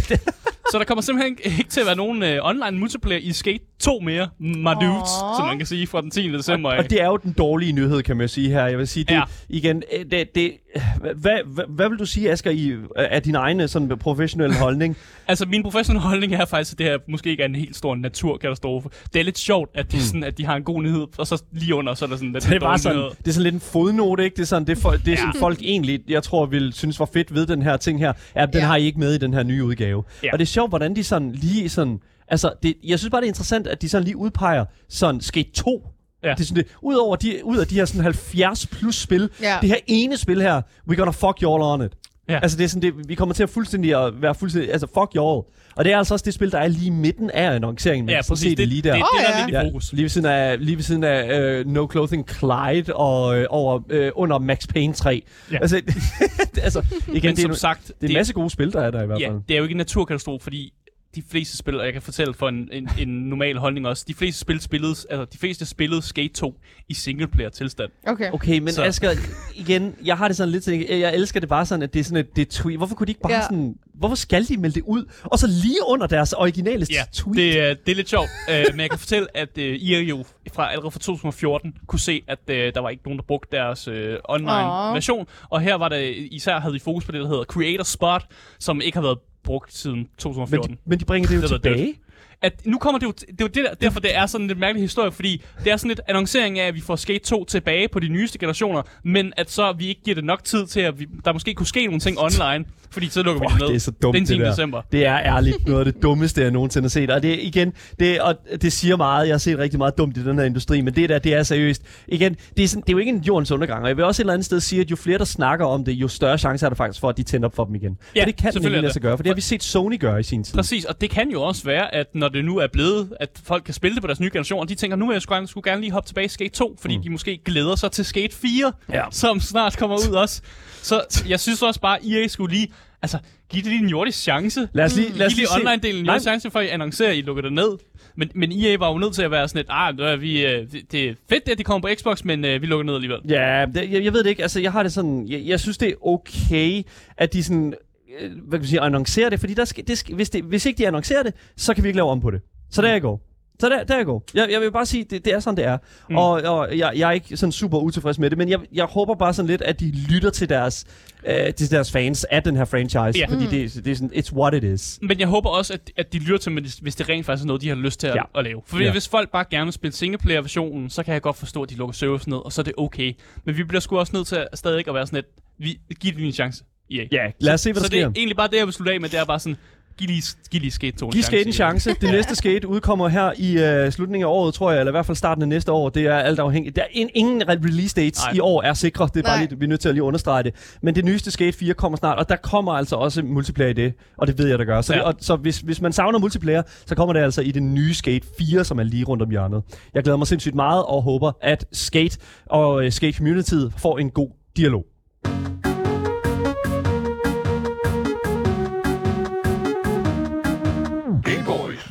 Så der kommer simpelthen ikke til at være nogen øh, online multiplayer i Skate 2 mere, my dudes, som man kan sige fra den 10. december. af. Og det er jo den dårlige nyhed, kan man sige her. Jeg vil sige, det, Ja. igen, øh, det, det, hvad, hvad, hvad vil du sige, Asger, i, af din egen sådan, professionelle holdning? (laughs) Altså, min professionelle holdning er faktisk, at det her måske ikke er en helt stor naturkatastrofe. Det er lidt sjovt, at de, sådan, at de har en god nyhed, og så lige under, så er der sådan lidt Det er bare dårlig sådan, nyhed. det er sådan lidt en fodnote, ikke? Det er sådan, det, er folk, det er sådan Ja. folk egentlig, jeg tror, vil synes var fedt ved den her ting her, er, at den Ja. har I ikke med i den her nye udgave. Ja. Og det er sjovt, hvordan de sådan lige sådan, altså, det, jeg synes bare, det er interessant, at de sådan lige udpeger sådan Skate 2. Ja. Det er sådan, det, ud, over de, ud af de her sådan 70 plus spil, Ja. det her ene spil her, we're gonna fuck you all on it. Ja. Altså det er sådan, det, vi kommer til at fuldstændig at være fuldstændig, altså fuck you all. Og det er altså også det spil, der er lige i midten af annonceringen. Man Ja, præcis. se det, lige der. Det, det, det er ja. lidt i fokus. Lige ved siden af, lige ved siden af uh, No Clothing Clyde og uh, over, uh, under Max Payne 3. Ja. Altså, (laughs) altså, igen, Men det er, som sagt, det er en masse gode spil, der er der i hvert ja, fald. det er jo ikke en naturkatastrofe, fordi de fleste spil, og jeg kan fortælle for en, en, en normal holdning også, de fleste spil spillede, altså de fleste spillede Skate 2 i singleplayer tilstand. Okay. Okay, men Så-. Asger, igen, jeg har det sådan lidt til, jeg elsker det bare sådan, at det er sådan et det tweet. Hvorfor kunne de ikke bare Ja. sådan, hvorfor skal de melde det ud? Og så lige under deres originale Ja, tweet. det, er- det er lidt sjovt, øh, men jeg kan fortælle, at øh, I jo fra allerede fra 2014 kunne se, at øh, der var ikke nogen, der brugte deres øh, online Åh. version. Og her var det især havde vi fokus på det, der hedder Creator Spot, som ikke har været brugt siden men, 2014. de, men de bringer det jo Det tilbage. At nu kommer det jo, det er jo det der, derfor det er sådan en lidt mærkelig historie, fordi det er sådan lidt annoncering af, at vi får Skate 2 tilbage på de nyeste generationer, men at så vi ikke giver det nok tid til, at vi, der måske kunne ske nogle ting online, fordi så lukker vi Fuck, det ned. det er så dumt, den 10. det der. december. Det er ærligt noget af det dummeste, jeg nogensinde har set. Og det igen, det, og det siger meget. Jeg har set rigtig meget dumt i den her industri, men det der, det er seriøst. Igen, det er, sådan, det er jo ikke en jordens undergang. Og jeg vil også et eller andet sted sige, at jo flere, der snakker om det, jo større chance er der faktisk for, at de tænder op for dem igen. Ja, for det kan selvfølgelig lade sig gøre, for det har vi set Sony gøre i sin tid. Præcis, og det kan jo også være, at når det nu er blevet, at folk kan spille det på deres nye generation, og de tænker, nu vil jeg sgu gerne, skulle gerne lige hoppe tilbage i Skate 2, fordi mm. de måske glæder sig til Skate 4, Ja. som snart kommer ud også. Så jeg synes også bare, EA skulle lige, altså, Giv det lige en jordisk chance. Lad os lige, lad os Giv lige online-delen en jordisk chance, for at I annoncerer, at I lukker det ned. Men, men EA var jo nødt til at være sådan et, ah, det er, vi, øh, det, det er fedt, at de kommer på Xbox, men øh, vi lukker ned alligevel. Ja, det, jeg, jeg ved det ikke. Altså, jeg har det sådan... Jeg, jeg synes, det er okay, at de sådan... øh, Hvad kan man sige, annoncerer det, fordi der skal, det skal, hvis, det, hvis ikke de annoncerer det, så kan vi ikke lave om på det. Så der jeg går. Så der, der jeg går. Jeg, jeg vil bare sige, det, det er sådan, det er. Mm. Og, og jeg, jeg er ikke sådan super utilfreds med det, men jeg, jeg håber bare sådan lidt, at de lytter til deres, øh, til deres fans af den her franchise, Ja. fordi det, det er sådan, it's what it is. Men jeg håber også, at, at de lytter til, hvis- hvis det rent faktisk er noget, de har lyst til at, Ja. at lave. For Ja. hvis folk bare gerne vil spille singleplayer-versionen, så kan jeg godt forstå, at de lukker servers ned, og så er det okay. Men vi bliver sgu også nødt til at stadig at være sådan et, vi, giv det lige en chance. EA. Ja, lad os se, hvad der så sker. det er egentlig bare det, jeg vil slutte af med, det er bare sådan, giv lige, giv lige skate to Giv Skate en chance. Det næste Skate udkommer her i uh, slutningen af året, tror jeg, eller i hvert fald starten af næste år. Det er alt afhængigt. Der er in, ingen re- release dates Nej. i år er sikre. Det er bare Nej. lige, vi er nødt til at lige understrege det. Men det nyeste Skate 4 kommer snart, og der kommer altså også multiplayer i det, og det ved jeg, der gør. Så, Ja. det, og, så hvis, hvis man savner multiplayer, så kommer det altså i det nye Skate 4, som er lige rundt om hjørnet. Jeg glæder mig sindssygt meget og håber, at Skate og uh, Skate Community får en god dialog.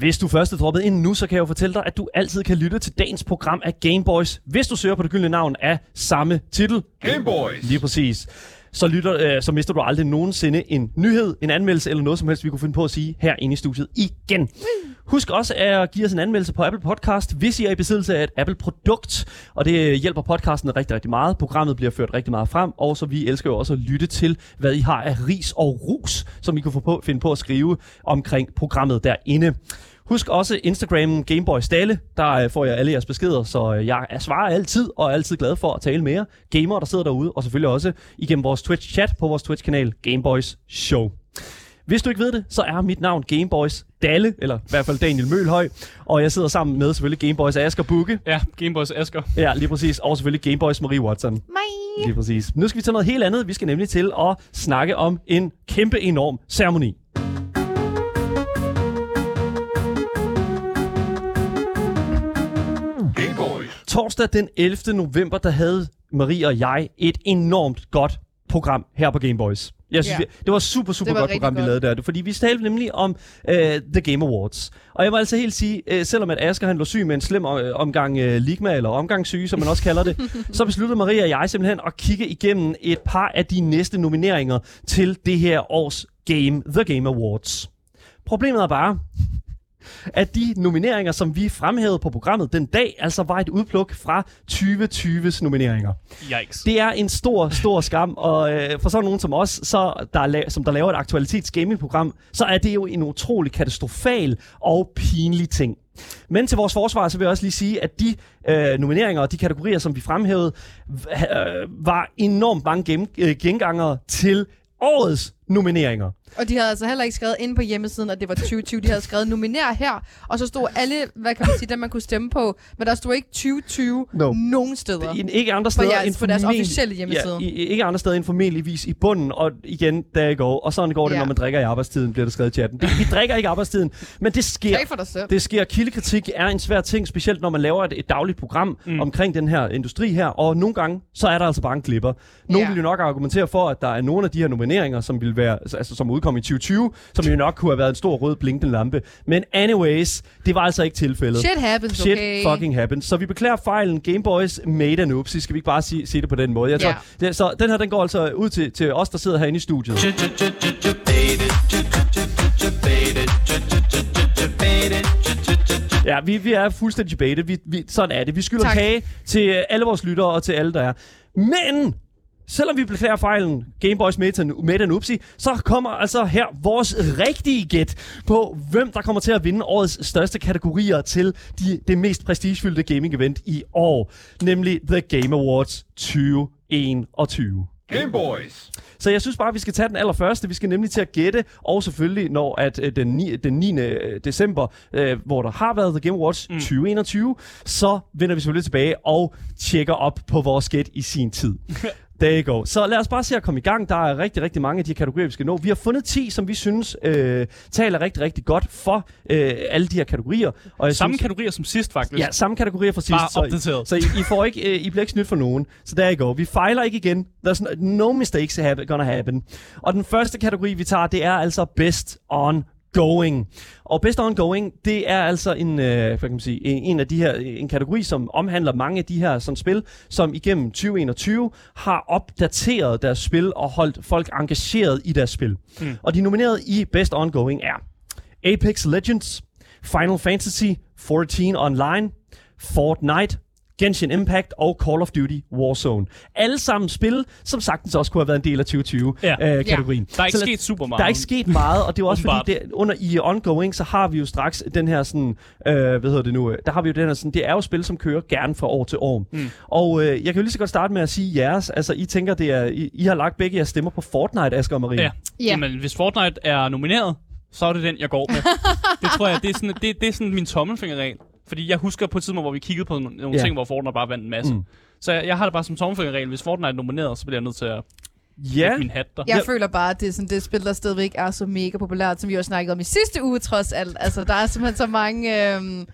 Hvis du først er droppet ind nu, så kan jeg jo fortælle dig, at du altid kan lytte til dagens program af Gameboys, hvis du søger på det gyldne navn af samme titel. Gameboys. Lige præcis. Så, lytter, øh, så mister du aldrig nogensinde en nyhed, en anmeldelse eller noget som helst, vi kunne finde på at sige herinde i studiet igen. Husk også at give os en anmeldelse på Apple Podcast, hvis I er i besiddelse af et Apple-produkt. Og det hjælper podcasten rigtig, rigtig meget. Programmet bliver ført rigtig meget frem, og så vi elsker jo også at lytte til, hvad I har af ris og ros, som I kan få på, finde på at skrive omkring programmet derinde. Husk også Instagramen Gameboy Stalle. Der øh, får jeg alle jeres beskeder, så øh, jeg er- svarer altid og er altid glad for at tale med jer. Gamere, der sidder derude, og selvfølgelig også igennem vores Twitch-chat på vores Twitch-kanal Gameboys Show. Hvis du ikke ved det, så er mit navn Gameboys Dalle, eller i hvert fald Daniel Mølhøj, og jeg sidder sammen med selvfølgelig Gameboys Asger Bukke. Ja, Gameboys Asger. Ja, lige præcis. Og selvfølgelig Gameboys Marie Watson. Mig. Lige præcis. Nu skal vi til noget helt andet. Vi skal nemlig til at snakke om en kæmpe enorm ceremoni. Torsdag den 11. november, der havde Marie og jeg et enormt godt program her på Gameboys. Jeg synes, Ja. vi, det var super, super var godt program, vi godt. lavede der. Fordi vi talte nemlig om uh, The Game Awards. Og jeg må altså helt sige, uh, selvom at Asger han lå syg med en slem uh, omgang uh, ligma, eller omgangssyge, som man også kalder det, (laughs) så besluttede Maria og jeg simpelthen at kigge igennem et par af de næste nomineringer til det her års Game, The Game Awards. Problemet er bare, at de nomineringer, som vi fremhævede på programmet den dag, altså var et udpluk fra 2020's nomineringer. Yikes. Det er en stor, stor skam, og øh, for sådan nogen som os, så der, som der laver et aktualitets gaming-program, så er det jo en utrolig katastrofal og pinlig ting. Men til vores forsvar, så vil jeg også lige sige, at de øh, nomineringer og de kategorier, som vi fremhævede, øh, var enormt mange gen- øh, gengangere til årets nomineringer. Og de havde altså heller ikke skrevet ind på hjemmesiden, at det var 2020. De havde skrevet nominer her, og så stod alle, hvad kan man sige, dem man kunne stemme på. Men der stod ikke 2020 No. nogen steder. I, ikke andre steder jeres- end på deres officielle hjemmeside. Ja, i, ikke andre steder end formentligvis i bunden, og igen, der i går. Og sådan går det, Ja. når man drikker i arbejdstiden, bliver der skrevet i chatten. Det, vi drikker ikke i arbejdstiden, men det sker. For dig selv. Det sker. Kildekritik er en svær ting, specielt når man laver et, et dagligt program mm. omkring den her industri her. Og nogle gange, så er der altså bare en klipper. Nogle Ja. vil jo nok argumentere for, at der er nogle af de her nomineringer, som vil være, altså som udkom i 2020, som jo nok kunne have været en stor rød blinkende lampe. Men anyways, det var altså ikke tilfældet. Shit happens, Shit okay? fucking happens. Så vi beklager fejlen. Gameboys made an oopsie. Skal vi ikke bare sige, sige det på den måde? Jeg tror, Ja. det, så den her, den går altså ud til, til os, der sidder herinde i studiet. Ja, vi, vi er fuldstændig baited. Vi, vi, sådan er det. Vi skylder Tak. kage til øh, alle vores lyttere og til alle, der er. Men selvom vi beklager fejlen, Gameboys made an oopsie, så kommer altså her vores rigtige gæt på, hvem der kommer til at vinde årets største kategorier til de, det mest prestigefyldte gaming-event i år, nemlig The Game Awards 2021. Gameboys. Så jeg synes bare, vi skal tage den allerførste. Vi skal nemlig til at gætte, og selvfølgelig når at øh, den, 9, den 9. december, øh, hvor der har været The Game Awards mm. 2021, så vender vi selvfølgelig tilbage og tjekker op på vores gæt i sin tid. (laughs) There you go. Så lad os bare se at komme i gang. Der er rigtig, rigtig mange af de kategorier, vi skal nå. Vi har fundet 10, som vi synes øh, taler rigtig, rigtig godt for øh, alle de her kategorier. Og jeg Samme synes, kategorier som sidst, faktisk. Ja, samme kategorier fra sidst. Bare så, opdateret. så I, I, får ikke, øh, I bliver ikke snydt for nogen. Så der I go. Vi fejler ikke igen. There's no, mistakes have, gonna happen. Og den første kategori, vi tager, det er altså Best on Going. Og Best Ongoing, det er altså en, øh, hvad kan man sige, en, en af de her, en kategori, som omhandler mange af de her sådan, spil, som igennem 2021 har opdateret deres spil og holdt folk engageret i deres spil. Mm. Og de nomineret i Best Ongoing er Apex Legends, Final Fantasy 14 Online, Fortnite, Genshin Impact og Call of Duty Warzone. Alle sammen spil, som sagtens også kunne have været en del af 2020-kategorien. Ja. Øh, kategorien. Der er ikke Så sket super meget. der er ikke sket meget, og det er også fordi, det, under i ongoing, så har vi jo straks den her sådan, øh, hvad hedder det nu, øh, der har vi jo den her sådan, det er jo spil, som kører gerne fra år til år. Mm. Og øh, jeg kan jo lige så godt starte med at sige jeres, altså I tænker, det er, I, I har lagt begge jeres stemmer på Fortnite, Asger og Marie. Ja. Ja. Jamen, hvis Fortnite er nomineret, så er det den, jeg går med. (laughs) det tror jeg, det er sådan, det, det er sådan min tommelfingerregel. Fordi jeg husker på et tidspunkt, hvor vi kiggede på nogle, Ja. ting, hvor Fortnite bare vandt en masse. Mm. Så jeg, jeg har det bare som tommelfingerregel. Hvis Fortnite er nomineret, så bliver jeg nødt til at Ja, lægge min hat der. Jeg Ja. føler bare, at det er sådan det spil, der stadigvæk er så mega populært, som vi også snakkede om i sidste uge, trods alt. Altså, der er simpelthen så mange øhm,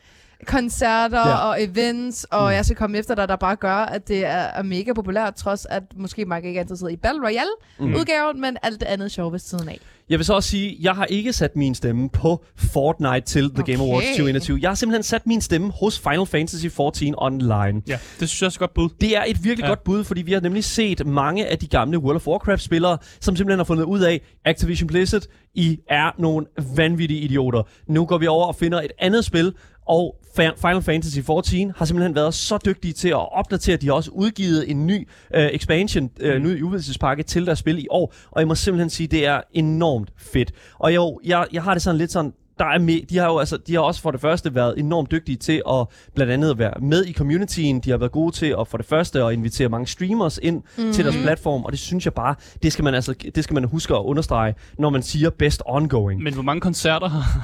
koncerter Ja. og events, og Mm. jeg skal komme efter dig, der bare gør, at det er, er mega populært, trods at måske mange ikke er interesseret i Battle Royale-udgaven, mm. men alt det andet sjov ved siden af. jeg vil så også sige, jeg har ikke sat min stemme på Fortnite til The Game Okay. Awards 2021. Jeg har simpelthen sat min stemme hos Final Fantasy 14 Online. Ja, det synes jeg også er et godt bud. Det er et virkelig ja. Godt bud, fordi vi har nemlig set mange af de gamle World of Warcraft-spillere, som simpelthen har fundet ud af, Activision Blizzard, I er nogle vanvittige idioter. Nu går vi over og finder et andet spil, og Final Fantasy 14 har simpelthen været så dygtige til at opdatere. De har også udgivet en ny uh, expansion, uh, Mm. ny udvidelsespakke til deres spil i år, og jeg må simpelthen sige, det er enormt fedt. Og jo, jeg, jeg har det sådan lidt sådan, der er med, de har jo altså, de har også for det første været enormt dygtige til at blandt andet være med i communityen. De har været gode til at for det første at invitere mange streamers ind mm-hmm. til deres platform, og det synes jeg bare, det skal man altså, det skal man huske at understrege, når man siger best ongoing. Men hvor mange koncerter har (laughs)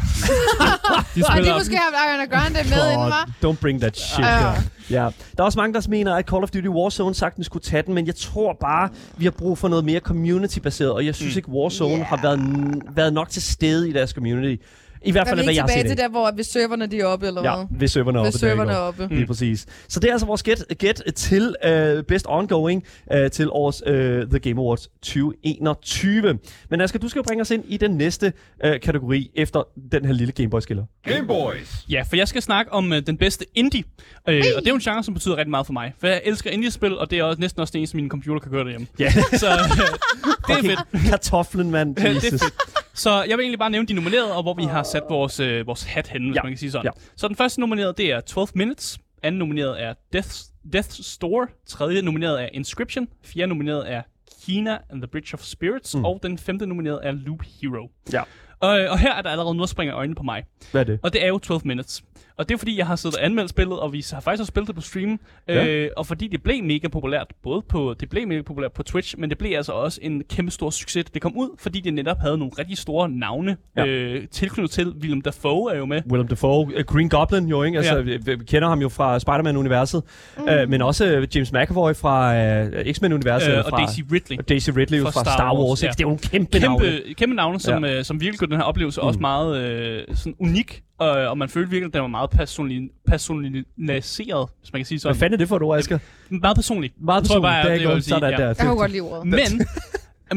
de Og de spiller? måske har Ariana Grande med inden, var? don't bring that shit. Ja. Ja. ja. Der er også mange, der mener, at Call of Duty Warzone sagtens skulle tage den, men jeg tror bare, vi har brug for noget mere community-baseret, og jeg synes Mm. ikke, Warzone Yeah. har været, været nok til stede i deres community. I hvert Er fald, vi hvad jeg tilbage set til der, hvor hvis serverne de er oppe, eller Ja, hvad? hvis serverne er oppe. Hvis serverne er oppe. Lige præcis. Så det er altså vores get, get til uh, Best Ongoing uh, til årets uh, The Game Awards 2021. Men Asger, du skal jo bringe os ind i den næste uh, kategori efter den her lille Gameboy-skiller. Game Boys. Ja, for jeg skal snakke om uh, den bedste indie. Uh, og det er jo en genre, som betyder rigtig meget for mig. For jeg elsker indie-spil, og det er også næsten også det eneste, min computer kan køre derhjemme. Ja, Så uh, (laughs) det er fedt. kartoflen, mand. (laughs) det er fedt. Så jeg vil egentlig bare nævne de nominerede, og hvor vi har sat vores, øh, vores hat henne, hvis Ja. man kan sige sådan. Ja. Så den første nominerede, det er 12 Minutes. Anden nomineret er Death, Death Store. Tredje nomineret er Inscription. Fjerde nomineret er Kina and the Bridge of Spirits. Mm. Og den femte nomineret er Loop Hero. Ja. Og, og her er der allerede noget, der springer øjnene på mig. Hvad er det? Og det er jo 12 Minutes. Og det er fordi, jeg har siddet og anmeldt spillet, og vi har faktisk også spillet det på stream. Ja. Øh, og fordi det blev mega populært, både på, det blev mega populært på Twitch, men det blev altså også en kæmpe stor succes. Det kom ud, fordi det netop havde nogle rigtig store navne Ja. øh, tilknyttet til. Willem Dafoe er jo med. Willem Dafoe, uh, Green Goblin jo, ikke? Altså, Ja. vi, vi kender ham jo fra Spider-Man-universet, mm. uh, men også uh, James McAvoy fra uh, X-Men-universet. Øh, og fra, Daisy Ridley. Daisy Ridley fra fra Star, Star Wars, Wars, ja. Det er jo nogle kæmpe, navne. Kæmpe, kæmpe navne, som, ja. øh, som virkelig gør den her oplevelse mm. også meget øh, sådan unik. Og, og man følte virkelig, at den var meget personali- personaliseret, hvis man kan sige Hvad sådan. fanden er det for et ord, Asger? Meget personlig. Meget Det tror jeg personligt. bare, det er det, ikke jeg vil godt. sige, Sådan ja. der. Jeg kunne godt lide ordet. Men,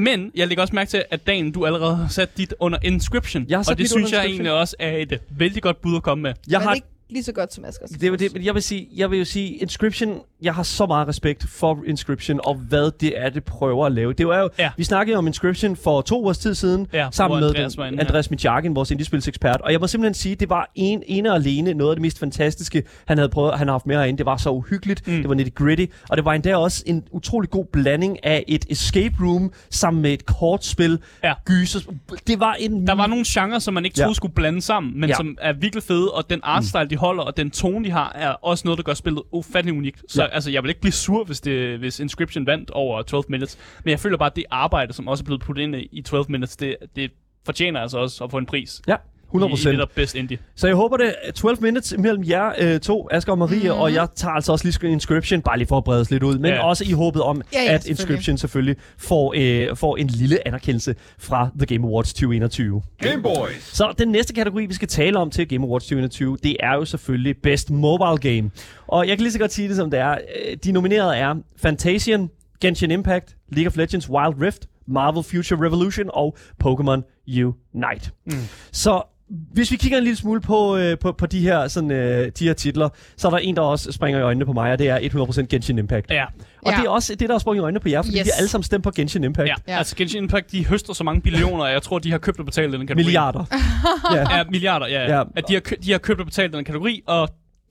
men jeg lægger også mærke til, at Dan, du allerede har sat dit under Inscription. Jeg har sat og det synes jeg egentlig også er et vældig godt bud at komme med. Jeg Men har ikke lige så godt som Asgers. Det er jo det, men jeg vil, sige, jeg vil jo sige, Inscription, jeg har så meget respekt for Inscription, og hvad det er, det prøver at lave. Det er jo, Ja. Vi snakkede om Inscription for to års tid siden, Ja, sammen med Andreas den, var ja. Andreas Mijakin, vores indiespilsekspert, og jeg må simpelthen sige, det var en, ene og alene noget af det mest fantastiske, han havde prøvet, han har haft med herinde. Det var så uhyggeligt, mm. Mm. det var nitty gritty, og det var endda også en utrolig god blanding af et escape room sammen med et kortspil, Ja. gyser. Det var en... Der var nogle genrer, som man ikke Ja. troede skulle blande sammen, men Ja. ja. som er virkelig fede, og den artstyle, de holder, og den tone, de har, er også noget, der gør spillet ufattelig unikt. Så Altså, jeg vil ikke blive sur, hvis, det, hvis Inscription vandt over 12 Minutes, men jeg føler bare, at det arbejde, som også er blevet puttet ind i 12 Minutes, det, det fortjener altså også at få en pris. Ja, 100 I, i det der Best Indie. Så jeg håber, det er 12 minutes mellem jer øh, to, Asger og Marie, mm. og jeg tager altså også lige Inscription, bare lige for at brede os lidt ud, men Ja. også i håbet om, Ja, ja, at selvfølgelig. Inscription selvfølgelig får, øh, får en lille anerkendelse fra The Game Awards 2021. Game Boys. Så den næste kategori, vi skal tale om til Game Awards 2021, det er jo selvfølgelig Best Mobile Game. Og jeg kan lige så godt sige det, som det er. Øh, De nominerede er Fantasian, Genshin Impact, League of Legends Wild Rift, Marvel Future Revolution og Pokémon Unite. Mm. Så hvis vi kigger en lille smule på, øh, på, på de, her, sådan, øh, de her titler, så er der en, der også springer i øjnene på mig, og det er 100% Genshin Impact. Ja. Og Ja. det er også det, der har sprunget i øjnene på jer, fordi Yes. vi alle sammen stemt på Genshin Impact. Ja. Ja. Altså Genshin Impact, de høster så mange billioner, at jeg tror, de har købt og betalt den kategori. Milliarder. (laughs) ja. Ja, milliarder, ja. Ja. At de har, de har købt og betalt den kategori, og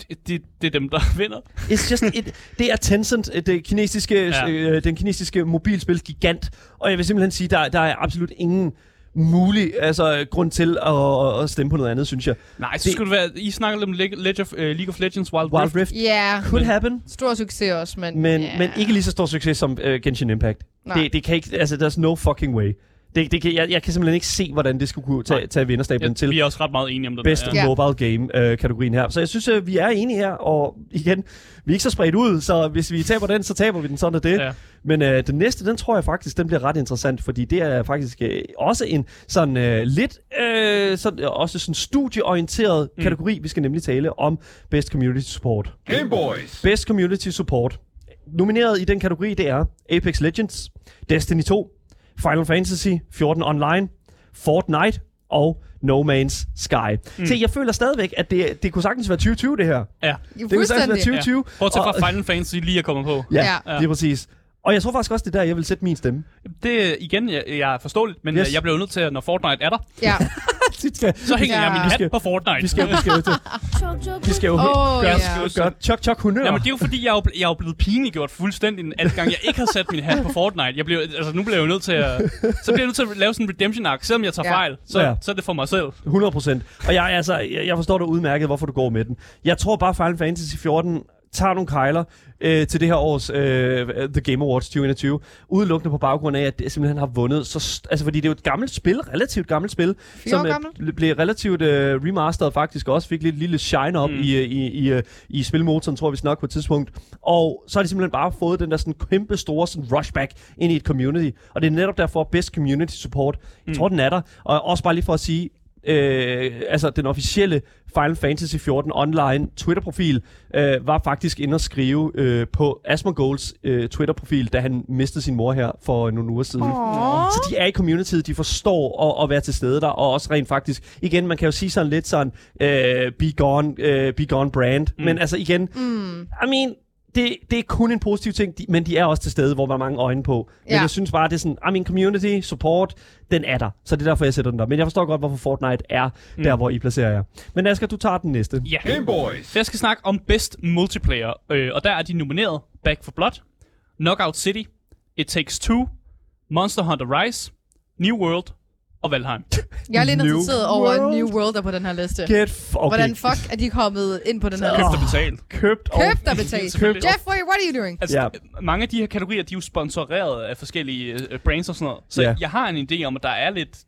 det, det, det er dem, der (laughs) vinder. It's just, it, det er Tencent, øh, det kinesiske, Ja. ja. øh, den kinesiske mobilspilsgigant, og jeg vil simpelthen sige, der, der er absolut ingen mulig altså, grund til at, at stemme på noget andet, synes jeg. Nej, så Det- skulle det være... I snakker lidt om Leg of, uh, League of Legends Wild, Wild Rift. Rift Ja, could happen, stor succes også, men... men, ja. men ikke lige så stor succes som uh, Genshin Impact. Nej. Det, det kan ikke, altså, there's no fucking way. Det, det kan, jeg, jeg kan simpelthen ikke se, hvordan det skulle kunne tage, tage vinderstablen Ja, til. vi er også ret meget enige om det. Best der, Ja. Mobile Game-kategorien her. Så jeg synes, at vi er enige her, og igen, vi er ikke så spredt ud, så hvis vi taber den, så taber vi den, sådan er det. Ja. Men øh, den næste, den tror jeg faktisk, den bliver ret interessant, fordi det er faktisk øh, også en sådan øh, lidt, øh, sådan, øh, også sådan studieorienteret mm. kategori. Vi skal nemlig tale om Best Community Support. Game Boys. Best Community Support. Nomineret i den kategori, det er Apex Legends, Destiny 2, Final Fantasy 14 Online, Fortnite og No Man's Sky. Mm. Se, jeg føler stadigvæk, at det, det kunne sagtens være 2020, det her. Ja. Det kunne sagtens være Fuldstændig. 2020. ja. Bortset og- fra Final Fantasy lige er kommet på. Ja, Ja. ja, lige præcis. Og jeg tror faktisk også, det er der, jeg vil sætte min stemme. Det er igen, jeg, jeg er forståeligt, men Yes. jeg bliver jo nødt til, at når Fortnite er der, Ja. (laughs) Så hænger Ja. jeg min hat på Fortnite. vi skal, vi skal, vi skal, vi skal jo Åh, gøre, ja. gøre chok chok honør. Jamen, det er jo fordi, jeg er jeg er jo blevet pinliggjort fuldstændig alle gange, jeg ikke har sat min hat på Fortnite. Jeg bliver, altså, nu bliver jeg jo nødt til at, så bliver jeg nødt til at lave sådan en redemption arc. Selvom jeg tager Ja. fejl, så, ja. så er det for mig selv. 100 procent. Og jeg, altså, jeg, jeg forstår dig udmærket, hvorfor du går med den. Jeg tror bare, Final Fantasy 14 tager nogle kejler øh, til det her års øh, The Game Awards 2021, udelukkende på baggrund af, at det simpelthen har vundet så... st- altså, fordi det er jo et gammelt spil, relativt gammelt spil, år øh, blev relativt øh, remasteret faktisk også, fik lidt lille shine op mm. I, øh, i, i, øh, i spilmotoren, tror jeg, vi snakker på et tidspunkt. Og så har de simpelthen bare fået den der sådan kæmpe store sådan rushback ind i et community. Og det er netop derfor best community support. Jeg Mm. tror, den er der. Og også bare lige for at sige, øh, altså den officielle Final Fantasy 14 online Twitter-profil øh, var faktisk inde og skrive øh, på Asmongols øh, Twitter-profil, da han mistede sin mor her for nogle uger siden. Åh. Så de er i communityet, de forstår at, at være til stede der, og også rent faktisk, igen, man kan jo sige sådan lidt sådan, øh, be gone, øh, be gone brand, mm. men altså igen, Mm. I mean, det, det er kun en positiv ting, de, men de er også til stede, hvor der er mange øjne på. Men Ja. jeg synes bare, det er sådan, I mean, community, support, den er der. Så det er derfor, jeg sætter den der. Men jeg forstår godt, hvorfor Fortnite er mm. der, hvor I placerer jer. Men Asger, du tager den næste. Ja. Game Boys. Så jeg skal snakke om Best Multiplayer, øh, og der er de nomineret Back for Blood, Knockout City, It Takes Two, Monster Hunter Rise, New World og Valheim. Jeg er lidt New interesseret over, World. New World er på den her liste. Get f- okay. Hvordan fuck er de kommet ind på den her Købt liste? og betalt. Købt og... Købt og betalt. Selvfølgelig. Jeffrey, what are you doing? Altså, Ja. ja. mange af de her kategorier, de er jo sponsoreret af forskellige øh, brands og sådan noget. Så Ja. jeg har en idé om, at der er lidt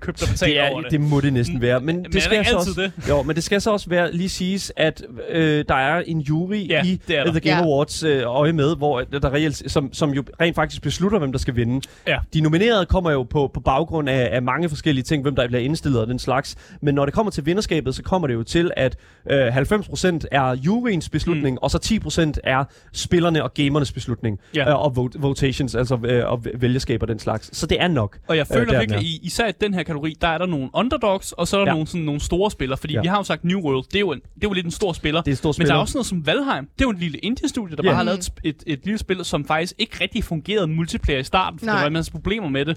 købt og betalt Det, er, over det. det må det næsten være. Men, Men det skal det så ikke også, altid Jo, men det skal så også være lige siges, at øh, der er en jury Ja, i det er øh, der. The Game Ja. Awards øh, øje med, hvor der reelt, som, som jo rent faktisk beslutter, hvem der skal vinde. Ja. De nominerede kommer jo på, på baggrund af, af mange forskellige ting, hvem der bliver indstillet og den slags. Men når det kommer til vinderskabet, så kommer det jo til, at øh, 90% er juryens beslutning, mm. og så 10% er spillerne og gamernes beslutning. Ja. Øh, og vote, votations, altså øh, og vælgerskab og den slags. Så det er nok. Og jeg Øh, føler der virkelig, især i den her kategori, der er der nogle underdogs, og så er der Ja. nogle, sådan, nogle store spillere. Fordi Ja. vi har jo sagt New World, det er jo, en, det er jo lidt en stor spiller. Det er et stort Men spiller. der er også noget som Valheim. Det er jo en lille indie-studie, der Ja. bare har lavet et, et, et lille spil, som faktisk ikke rigtig fungerede multiplayer i starten, for Nej. der var en masse problemer med det.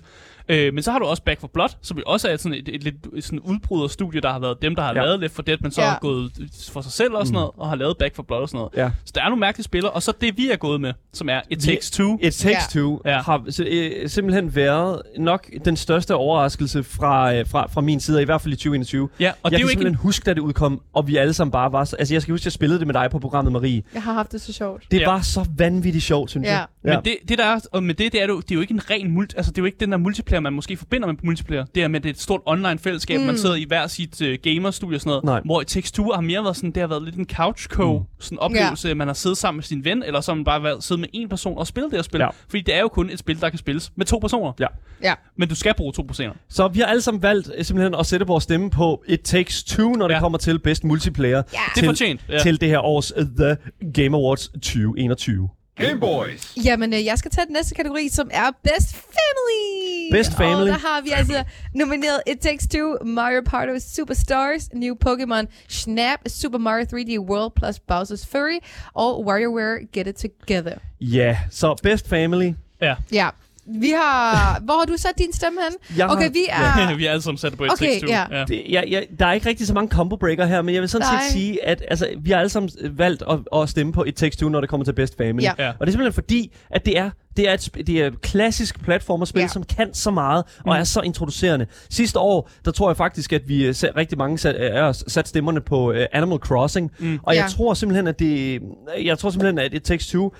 Øh, men så har du også Back for Blood, som jo også er sådan et, et, lidt sådan udbryderstudie, der har været dem, der har Ja. ja. lavet Left 4 Dead, men så Ja. ja. har gået for sig selv og sådan noget, og har lavet Back for Blood og sådan noget. Ja. Så der er nogle mærkelige spillere, og så det vi er gået med, som er It Vi- Takes Two. It Takes Ja. Two Ja. har s- øh, simpelthen været nok den største overraskelse fra, øh, fra, fra min side, i hvert fald i 2021. Ja, og Og det jeg er jo ikke simpelthen huske, da det udkom, og vi alle sammen bare var... Så, altså, jeg skal huske, at jeg spillede det med dig på programmet, Marie. Jeg har haft det så sjovt. Det Ja. var så vanvittigt sjovt, synes Ja. jeg. Men det, det der er, og med det, det er, jo, det er jo ikke en ren multi, altså det er jo ikke den der multiplayer multiplayer, man måske forbinder med multiplayer. Det er med, det er et stort online-fællesskab, mm. man sidder i hver sit uh, gamerstudie og sådan noget. Nej. Hvor i Text2 har mere været sådan, det har været lidt en couch co mm. sådan oplevelse, ja. man har siddet sammen med sin ven, eller så har man bare været, siddet med en person og spillet det her spil. Ja. Fordi det er jo kun et spil, der kan spilles med to personer. Ja. Ja. Men du skal bruge to personer. Så vi har alle sammen valgt øh, simpelthen at sætte vores stemme på It Takes Two, når det Ja. kommer til bedst multiplayer Ja. Det er til, fortjent. Ja. til det her års uh, The Game Awards 2021. Game Boys. Jamen, øh, jeg skal tage den næste kategori, som er Best Family. Best Family. Og der har vi altså nomineret It Takes Two, Mario Party Superstars, New Pokémon Snap, Super Mario 3D World plus Bowser's Fury, og WarioWare Get It Together. Ja, så Best Family. Ja. Ja. Vi har... Hvor har du sat din stemme hen? Jeg Okay, har- vi er... (laughs) vi er alle sammen sat på et Okay, Text2. ja. Det, jeg, jeg, der er ikke rigtig så mange combo breaker her, men jeg vil sådan Nej. set sige, at altså, vi har alle sammen valgt at, at stemme på It Takes Two, når det kommer til Best Family. Ja. Ja. Og det er simpelthen fordi, at det er, det er, et, det er et klassisk platformerspil, Ja. ja. som kan så meget og Mm. er så introducerende. Sidste år, der tror jeg faktisk, at vi øh, sat, rigtig mange sat, af os sat stemmerne på uh, Animal Crossing. Mm. Og jeg Ja. tror simpelthen, at det, jeg tror simpelthen, at It Takes Two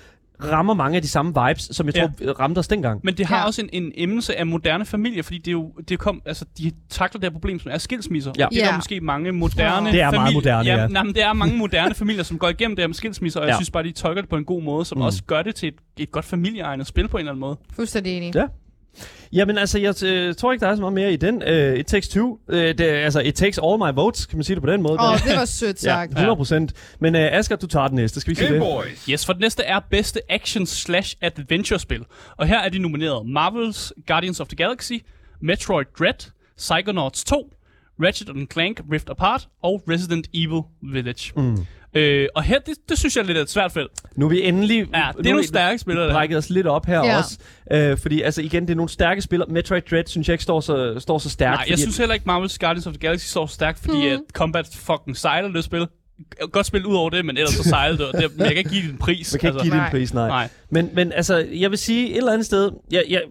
rammer mange af de samme vibes, som jeg Ja. tror ramte os dengang. Men det har Ja. ja. også en, en emnelse af moderne familier, fordi det er jo, det kom, altså, de takler det her problem, som er skilsmisser. Ja. Det er Ja. der måske mange moderne Det er meget familier, moderne, ja. Nej, men det er mange moderne familier, som går igennem det her med skilsmisser, og jeg Ja. synes bare, de tolker det på en god måde, som mm. også gør det til et, et godt familieegnet spil på en eller anden måde. Fuldstændig enig. Ja. Jamen altså, jeg øh, tror ikke, der er så meget mere i den. Uh, it Takes Two. Uh, det, altså, it takes all my votes, kan man sige det på den måde. Åh, Den- det var sødt (laughs) Ja, sagt. 100 procent. Men uh, Asger, du tager den næste. Skal vi sige det? Boys. Yes, for det næste er bedste action slash adventure spil. Og her er de nomineret Marvel's Guardians of the Galaxy, Metroid Dread, Psychonauts 2, Ratchet Clank Rift Apart og Resident Evil Village. Mm. Øh, og her, det, det synes jeg er lidt af et svært felt. Nu er vi endelig... Ja, det er nogle stærke spillere, der. brækket os lidt op her Ja. også. Uh, fordi altså igen, det er nogle stærke spillere. Metroid Dread synes jeg ikke står så, står så stærkt. Nej, jeg synes heller ikke, Marvel's Guardians of the Galaxy så stærkt, fordi mm. at combat fucking sejler det spil. Godt spil ud over det, men ellers så sejler det, og det, men jeg kan ikke give det en pris. Man kan ikke give det en pris, nej. Nej. Men, men altså, jeg vil sige et eller andet sted... Jeg, jeg,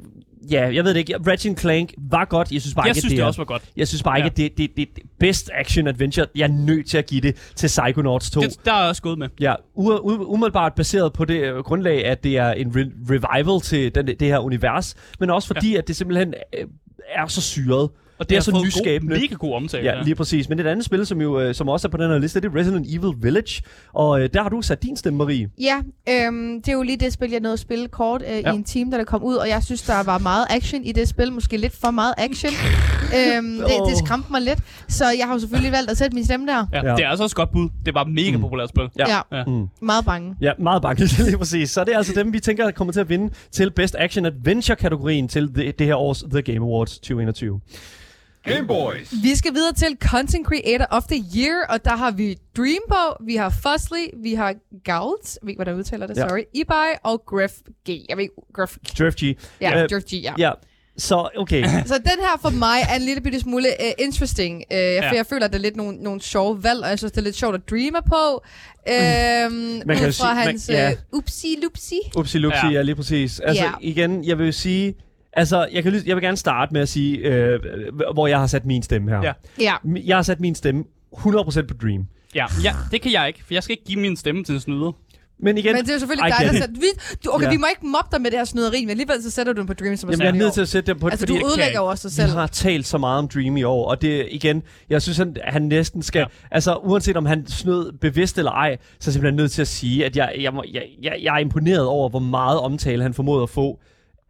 ja, jeg ved det ikke. Ratchet Clank var godt. Jeg synes bare Jeg ikke, synes, det er- også var godt. Jeg synes bare ikke, Ja. at det, det, det, det best action adventure. Jeg er nødt til at give det til Psychonauts 2. Det, der er også gået med. Ja, umiddelbart baseret på det øh, grundlag, at det er en re- revival til den, det her univers, men også fordi, ja. at det simpelthen øh, er så syret. Og Det er så nyskabende. God, mega god omtale. Ja, lige præcis. Men et andet spil, som jo øh, som også er på den her liste, det er Resident Evil Village. Og øh, der har du sat din stemme, Marie. Ja, øhm, det er jo lige det spil, jeg nåede at spille kort øh, Ja. i en time, da det kom ud, og jeg synes, der var meget action i det spil. Måske lidt for meget action. (laughs) øhm, det, det skræmte mig lidt, så jeg har jo selvfølgelig valgt at sætte min stemme der. Ja, Ja. det er altså også et godt bud. Det var mega Mm. populært spil. Ja. Ja, Ja. Mm. meget bange. Ja, meget bange, (laughs) lige præcis. Så det er altså dem, vi tænker kommer til at vinde til Best Action Adventure-kategorien til det, det her års The Game Awards 2021. Game Boys. Vi skal videre til Content Creator of the Year, og der har vi Dream på, vi har Fuzzly, vi har Gauls, jeg ved ikke, hvordan jeg udtaler det, Ja. sorry, Ibai og Gref G. Jeg ved ikke, Gref, Drift G. ja, Øh, Gref G, ja. Ja, så okay. (clears throat) Så den her for mig er en lille bitte smule uh, interesting, uh, ja. for jeg føler, at det er lidt nogle, nogle sjove valg, og jeg synes, det er lidt sjovt at dreame på. Øhm, Man kan ud fra sige- man- hans ja. uh, upsi-lupsi. Upsi lupsi, ja. Ja. ja, lige præcis. Altså Ja. igen, jeg vil sige... Altså, jeg, kan, lige- jeg vil gerne starte med at sige, øh, hvor jeg har sat min stemme her. Ja. Ja, Jeg har sat min stemme 100% på Dream. Ja, ja, det kan jeg ikke, for jeg skal ikke give min stemme til en snyder. Men igen, men det er jo selvfølgelig dig, der sætter... Vi, du, okay, Ja. vi må ikke mobbe dig med det her snyderi, men alligevel så sætter du den på Dream, som er Jamen, jeg er nødt til at sætte dem på det, Altså, fordi du ødelægger jo også dig Vi selv. har talt så meget om Dream i år, og det igen, jeg synes, han, han næsten skal, ja. altså uanset om han snød bevidst eller ej, så er jeg simpelthen nødt til at sige, at jeg, jeg, må, jeg, jeg, jeg er imponeret over, hvor meget omtale han formåede at få,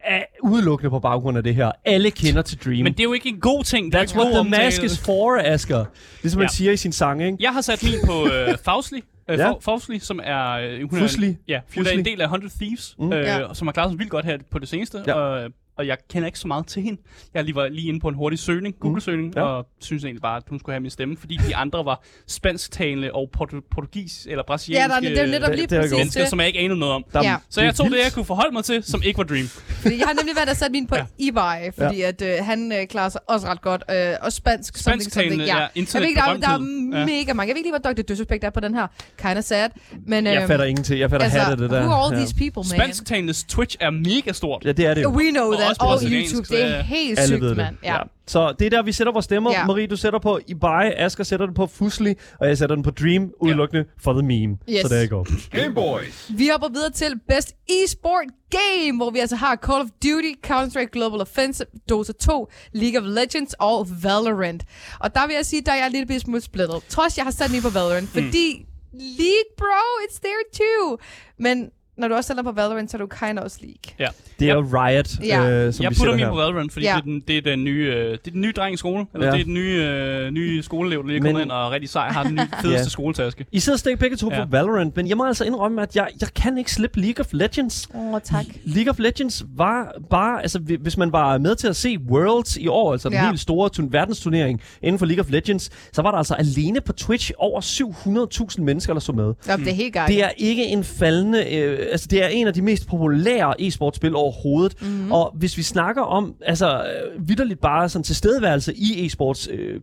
af, udelukkende på baggrund af det her. Alle kender til Dream. Men det er jo ikke en god ting. Det er That's what the mask is for, Asger. Ligesom man Ja. siger i sin sang, ikke? Jeg har sat min på øh, (laughs) Faustly, øh, Ja. Faustly, som er... Øh, hun Fusli. Er, ja, hun er Fusli. en del af 100 Thieves, Mm. øh, Ja. ja. som har klaret sig vildt godt her på det seneste. Ja. Og, og jeg kender ikke så meget til hende. Jeg lige var lige inde på en hurtig søgning, Google-søgning, Mm. Ja. ja. og synes egentlig bare, at hun skulle have min stemme, fordi de andre var spansktalende og portu- portugis eller Ja, brasilianske der, det er netop Det- lige det er præcis mennesker, det. som jeg ikke anede noget om. Der, Ja. Så jeg tog det, jeg kunne forholde mig til, som ikke var Dream. Fordi jeg har nemlig valgt at sætte min på Ja. Ibai, fordi at øh, han øh, klarer sig også ret godt. Øh, og spansk. something, Spansktalende, something, ja, Jeg ved ikke, der, er- der er. Ja. mega mange. Jeg ved ikke lige, hvor Dr. Disrespect er på den her. Kinda sad. Men, Jeg øhm, fatter ingenting. Jeg fatter altså, hatte det der. who are all ja. these people, man? Spansktalendes Twitch er mega stort. Ja, det er det. We know that. Også Og YouTube, det er ja. helt Alle sygt, mand. Ja. Så det er der, vi sætter vores stemmer. Ja. Marie, du sætter på Ibai, Asger sætter den på Fusli, og jeg sætter den på Dream, udelukkende for the meme. Yes. Så der går. Game Boys. Vi hopper videre til Best eSport Game, hvor vi altså har Call of Duty, Counter-Strike Global Offensive, Dota 2, League of Legends og Valorant. Og der vil jeg sige, der er jeg lidt smule splittet. Trods jeg har sat den i på Valorant, fordi League, bro, it's there too. Men når du også sætter på Valorant, så er du kind of også League. Ja. Det er jo Riot, Ja. øh, som jeg vi putter min her. på Valorant, fordi Ja. det, er den, det, er den nye, øh, det er den nye dreng i skole. Eller Ja. det er den nye, øh, nye skoleelev, der lige er Men- kommet ind og er rigtig sej, har den nye (laughs) fedeste Ja. skoletaske. I sidder stadig begge to Ja. på Valorant, men jeg må altså indrømme, at jeg, jeg kan ikke slippe League of Legends. Åh, oh, tak. League of Legends var bare, altså hvi- hvis man var med til at se Worlds i år, altså den Ja. helt store tun- verdensturnering inden for League of Legends, så var der altså alene på Twitch over 700.000 mennesker, der så med. Ja, det er helt galt. Det er ikke en faldende, øh, altså det er en af de mest populære e-sportspil overhovedet. Mhm. Mm-hmm. Og hvis vi snakker om, altså øh, vidderligt bare sådan tilstedeværelse i e-sports øh,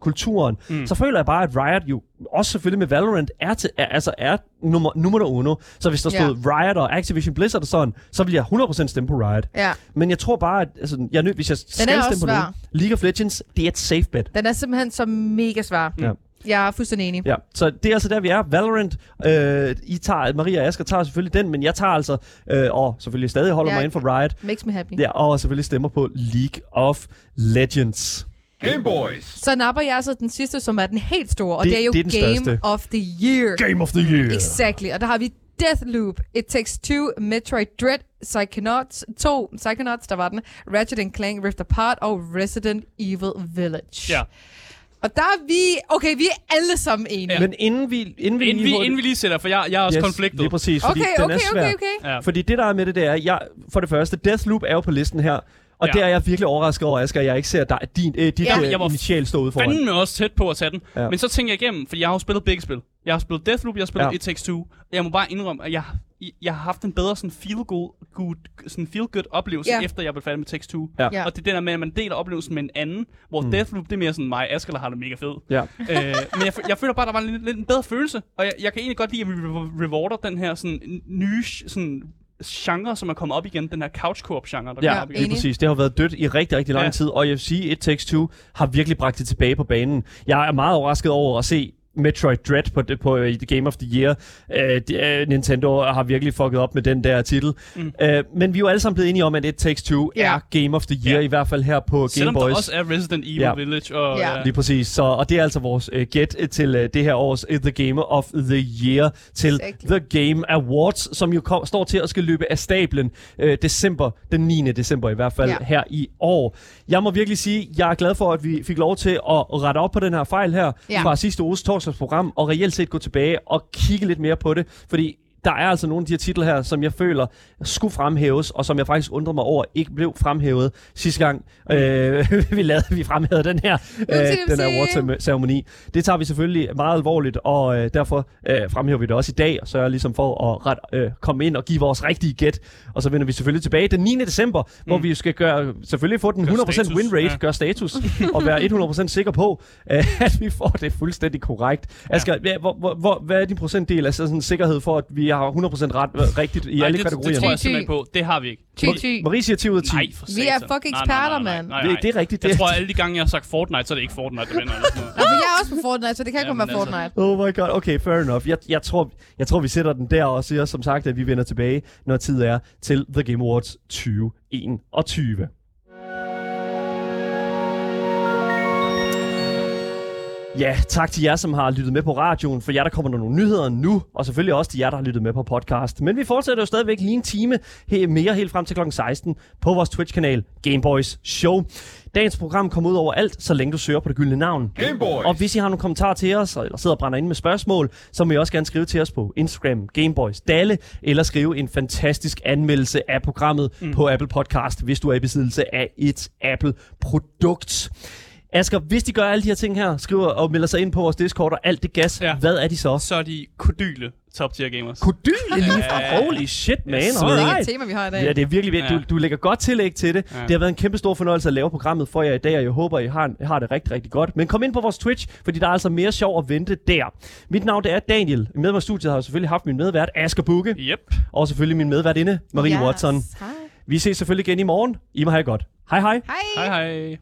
mm. så føler jeg bare, at Riot jo, også selvfølgelig med Valorant, er, til, er, altså er nummer, nummer uno. Så hvis der stod Riot og Activision Blizzard og sådan, så vil jeg 100% stemme på Riot. Ja, Men jeg tror bare, at altså, jeg nødt, hvis jeg skal stemme på svær. nogen, League of Legends, det er et safe bet. den er simpelthen så mega svær. Ja. Jeg er fuldstændig enig. Ja, så det er altså der, vi er. Valorant, øh, I tager, Maria og Asger tager selvfølgelig den, men jeg tager altså, øh, og selvfølgelig stadig holder Ja. mig inden for Riot, Makes me happy. ja, og selvfølgelig stemmer på League of Legends. Game Boys. Så napper jeg altså den sidste, som er den helt store, og Det- det, er jo det er Game største. of the Year. Game of the Year! Exactly. Og der har vi Deathloop, It Takes Two, Metroid Dread, Psychonauts 2, Psychonauts, der var den, Ratchet Clank Rift Apart og Resident Evil Village. Ja. Og der er vi... Okay, vi er alle sammen enige. Ja. Men inden vi, inden vi, Inden vi, inden vi lige sætter, for jeg, jeg er også yes, konfliktet. Lige præcis, fordi Okay, den okay, er svær. okay, okay. Ja. Fordi det, der er med det, det er, jeg, for det første, Deathloop er jo på listen her, og Ja. det er jeg virkelig overrasket over, Asger, at jeg ikke ser dig, din, øh, dit Ja. ja, Jeg var initial stå ude foran. fandme også tæt på at tage den. Ja. Men så tænker jeg igennem, fordi jeg har jo spillet begge spil. Jeg har spillet Deathloop, jeg har spillet Ja. It Takes Two. Jeg må bare indrømme, at jeg, jeg har haft en bedre sådan feel good, good, sådan feel good oplevelse, Ja. efter jeg blev færdig med Takes Two. Ja. Ja. Og det er den der med, at man deler oplevelsen med en anden, hvor mm. Deathloop, det er mere sådan mig, Asger, der har det mega fedt. Ja. øh, men jeg, jeg føler bare, der var lidt, lidt en bedre følelse. Og jeg, jeg kan egentlig godt lide, at vi re- rewarder den her sådan nye sådan, genre, som er kommet op igen. Den her couch co-op genre, der Ja, op igen. lige præcis. Det har været dødt i rigtig, rigtig lang Ja. tid, og jeg vil sige, It Takes Two har virkelig bragt det tilbage på banen. Jeg er meget overrasket over at se Metroid Dread på, det- på uh, The Game of the Year. Uh, uh, Nintendo har virkelig fucket op med den der titel. Mm. Uh, men vi er jo alle sammen blevet enige om, at It Takes Two Ja. er Game of the Year, Ja. i hvert fald her på Game Selvom Boys. der også er Resident Evil Ja. Village og... Ja. øh, Lige præcis. Så, og det er altså vores uh, gæt til uh, det her års uh, The Game of the Year til Exactly. The Game Awards, som jo kom, står til at skal løbe af stablen uh, december, den 9. december i hvert fald, Ja. ja. her i år. Jeg må virkelig sige, jeg er glad for, at vi fik lov til at rette op på den her fejl her Ja. fra sidste uges torsdagsprogram, og reelt set gå tilbage og kigge lidt mere på det, fordi der er altså nogle af de her titler her, som jeg føler skulle fremhæves, og som jeg faktisk undrer mig over, ikke blev fremhævet sidste gang, øh, (laughs) vi lavede, vi fremhævede den her, øh, den her award-ceremoni. Det tager vi selvfølgelig meget alvorligt, og øh, derfor øh, fremhæver vi det også i dag, og sørger ligesom for at ret, øh, komme ind og give vores rigtige gæt. Og så vender vi selvfølgelig tilbage den 9. december, mm. hvor vi skal gøre, selvfølgelig få den Gør 100% status, win rate, ja. gøre status, (laughs) og være 100% sikker på, øh, at vi får det fuldstændig korrekt. Asger, hvad, hvor, hvor, hvor, hvad er din procentdel af sådan en sikkerhed for, at vi har 100% ret, rigtigt i alle det, kategorierne? det tror jeg simpelthen på. Det har vi ikke. Ty, ty. Marie siger 10 ud af 10. Nej, for Vi er fucking eksperter, nej, mand. Det, det er rigtigt. Jeg det. tror, alle de gange, jeg har sagt Fortnite, så er det ikke Fortnite, der vinder. Eller sådan noget. Ja, men jeg er også på Fortnite, så det kan Ja, kun være altså- Fortnite. Oh my god, okay, fair enough. Jeg, jeg, tror, jeg tror, vi sætter den der og siger som sagt, at vi vender tilbage, når tid er til The Game Awards 2021. Ja, tak til jer, som har lyttet med på radioen. For jer, der kommer der nogle nyheder nu, og selvfølgelig også til jer, der har lyttet med på podcast. Men vi fortsætter jo stadigvæk lige en time he- mere helt frem til kl. 16 på vores Twitch-kanal Gameboys Show. Dagens program kommer ud over alt, så længe du søger på det gyldne navn. Game Boys. Og hvis I har nogle kommentarer til os, eller sidder og brænder ind med spørgsmål, så må I også gerne skrive til os på Instagram, Gameboys Dalle, eller skrive en fantastisk anmeldelse af programmet mm. på Apple Podcast, hvis du er i besiddelse af et Apple-produkt. Asger, hvis de gør alle de her ting her, skriver og melder sig ind på vores Discord og alt det gas, ja. Ja. hvad er de så? Så er de kodyle top tier gamers. Kodyle lige fra. Holy shit, man. Det er Alright. et tema, vi har i dag. Ja, det er virkelig vigtigt. Du, Ja. du lægger godt tillæg til det. Ja. Ja. Det har været en kæmpe stor fornøjelse at lave programmet for jer i dag, og jeg håber, I har, har det rigtig, rigtig godt. Men kom ind på vores Twitch, fordi der er altså mere sjov at vente der. Mit navn det er Daniel. Med mig i studiet har jeg selvfølgelig haft min medvært Asger Bukke, Yep. og selvfølgelig min medvært inde, Marie yes. Watson. Hej. Vi ses selvfølgelig igen i morgen. I må have det godt. Hej hej. Hej. Hej hej.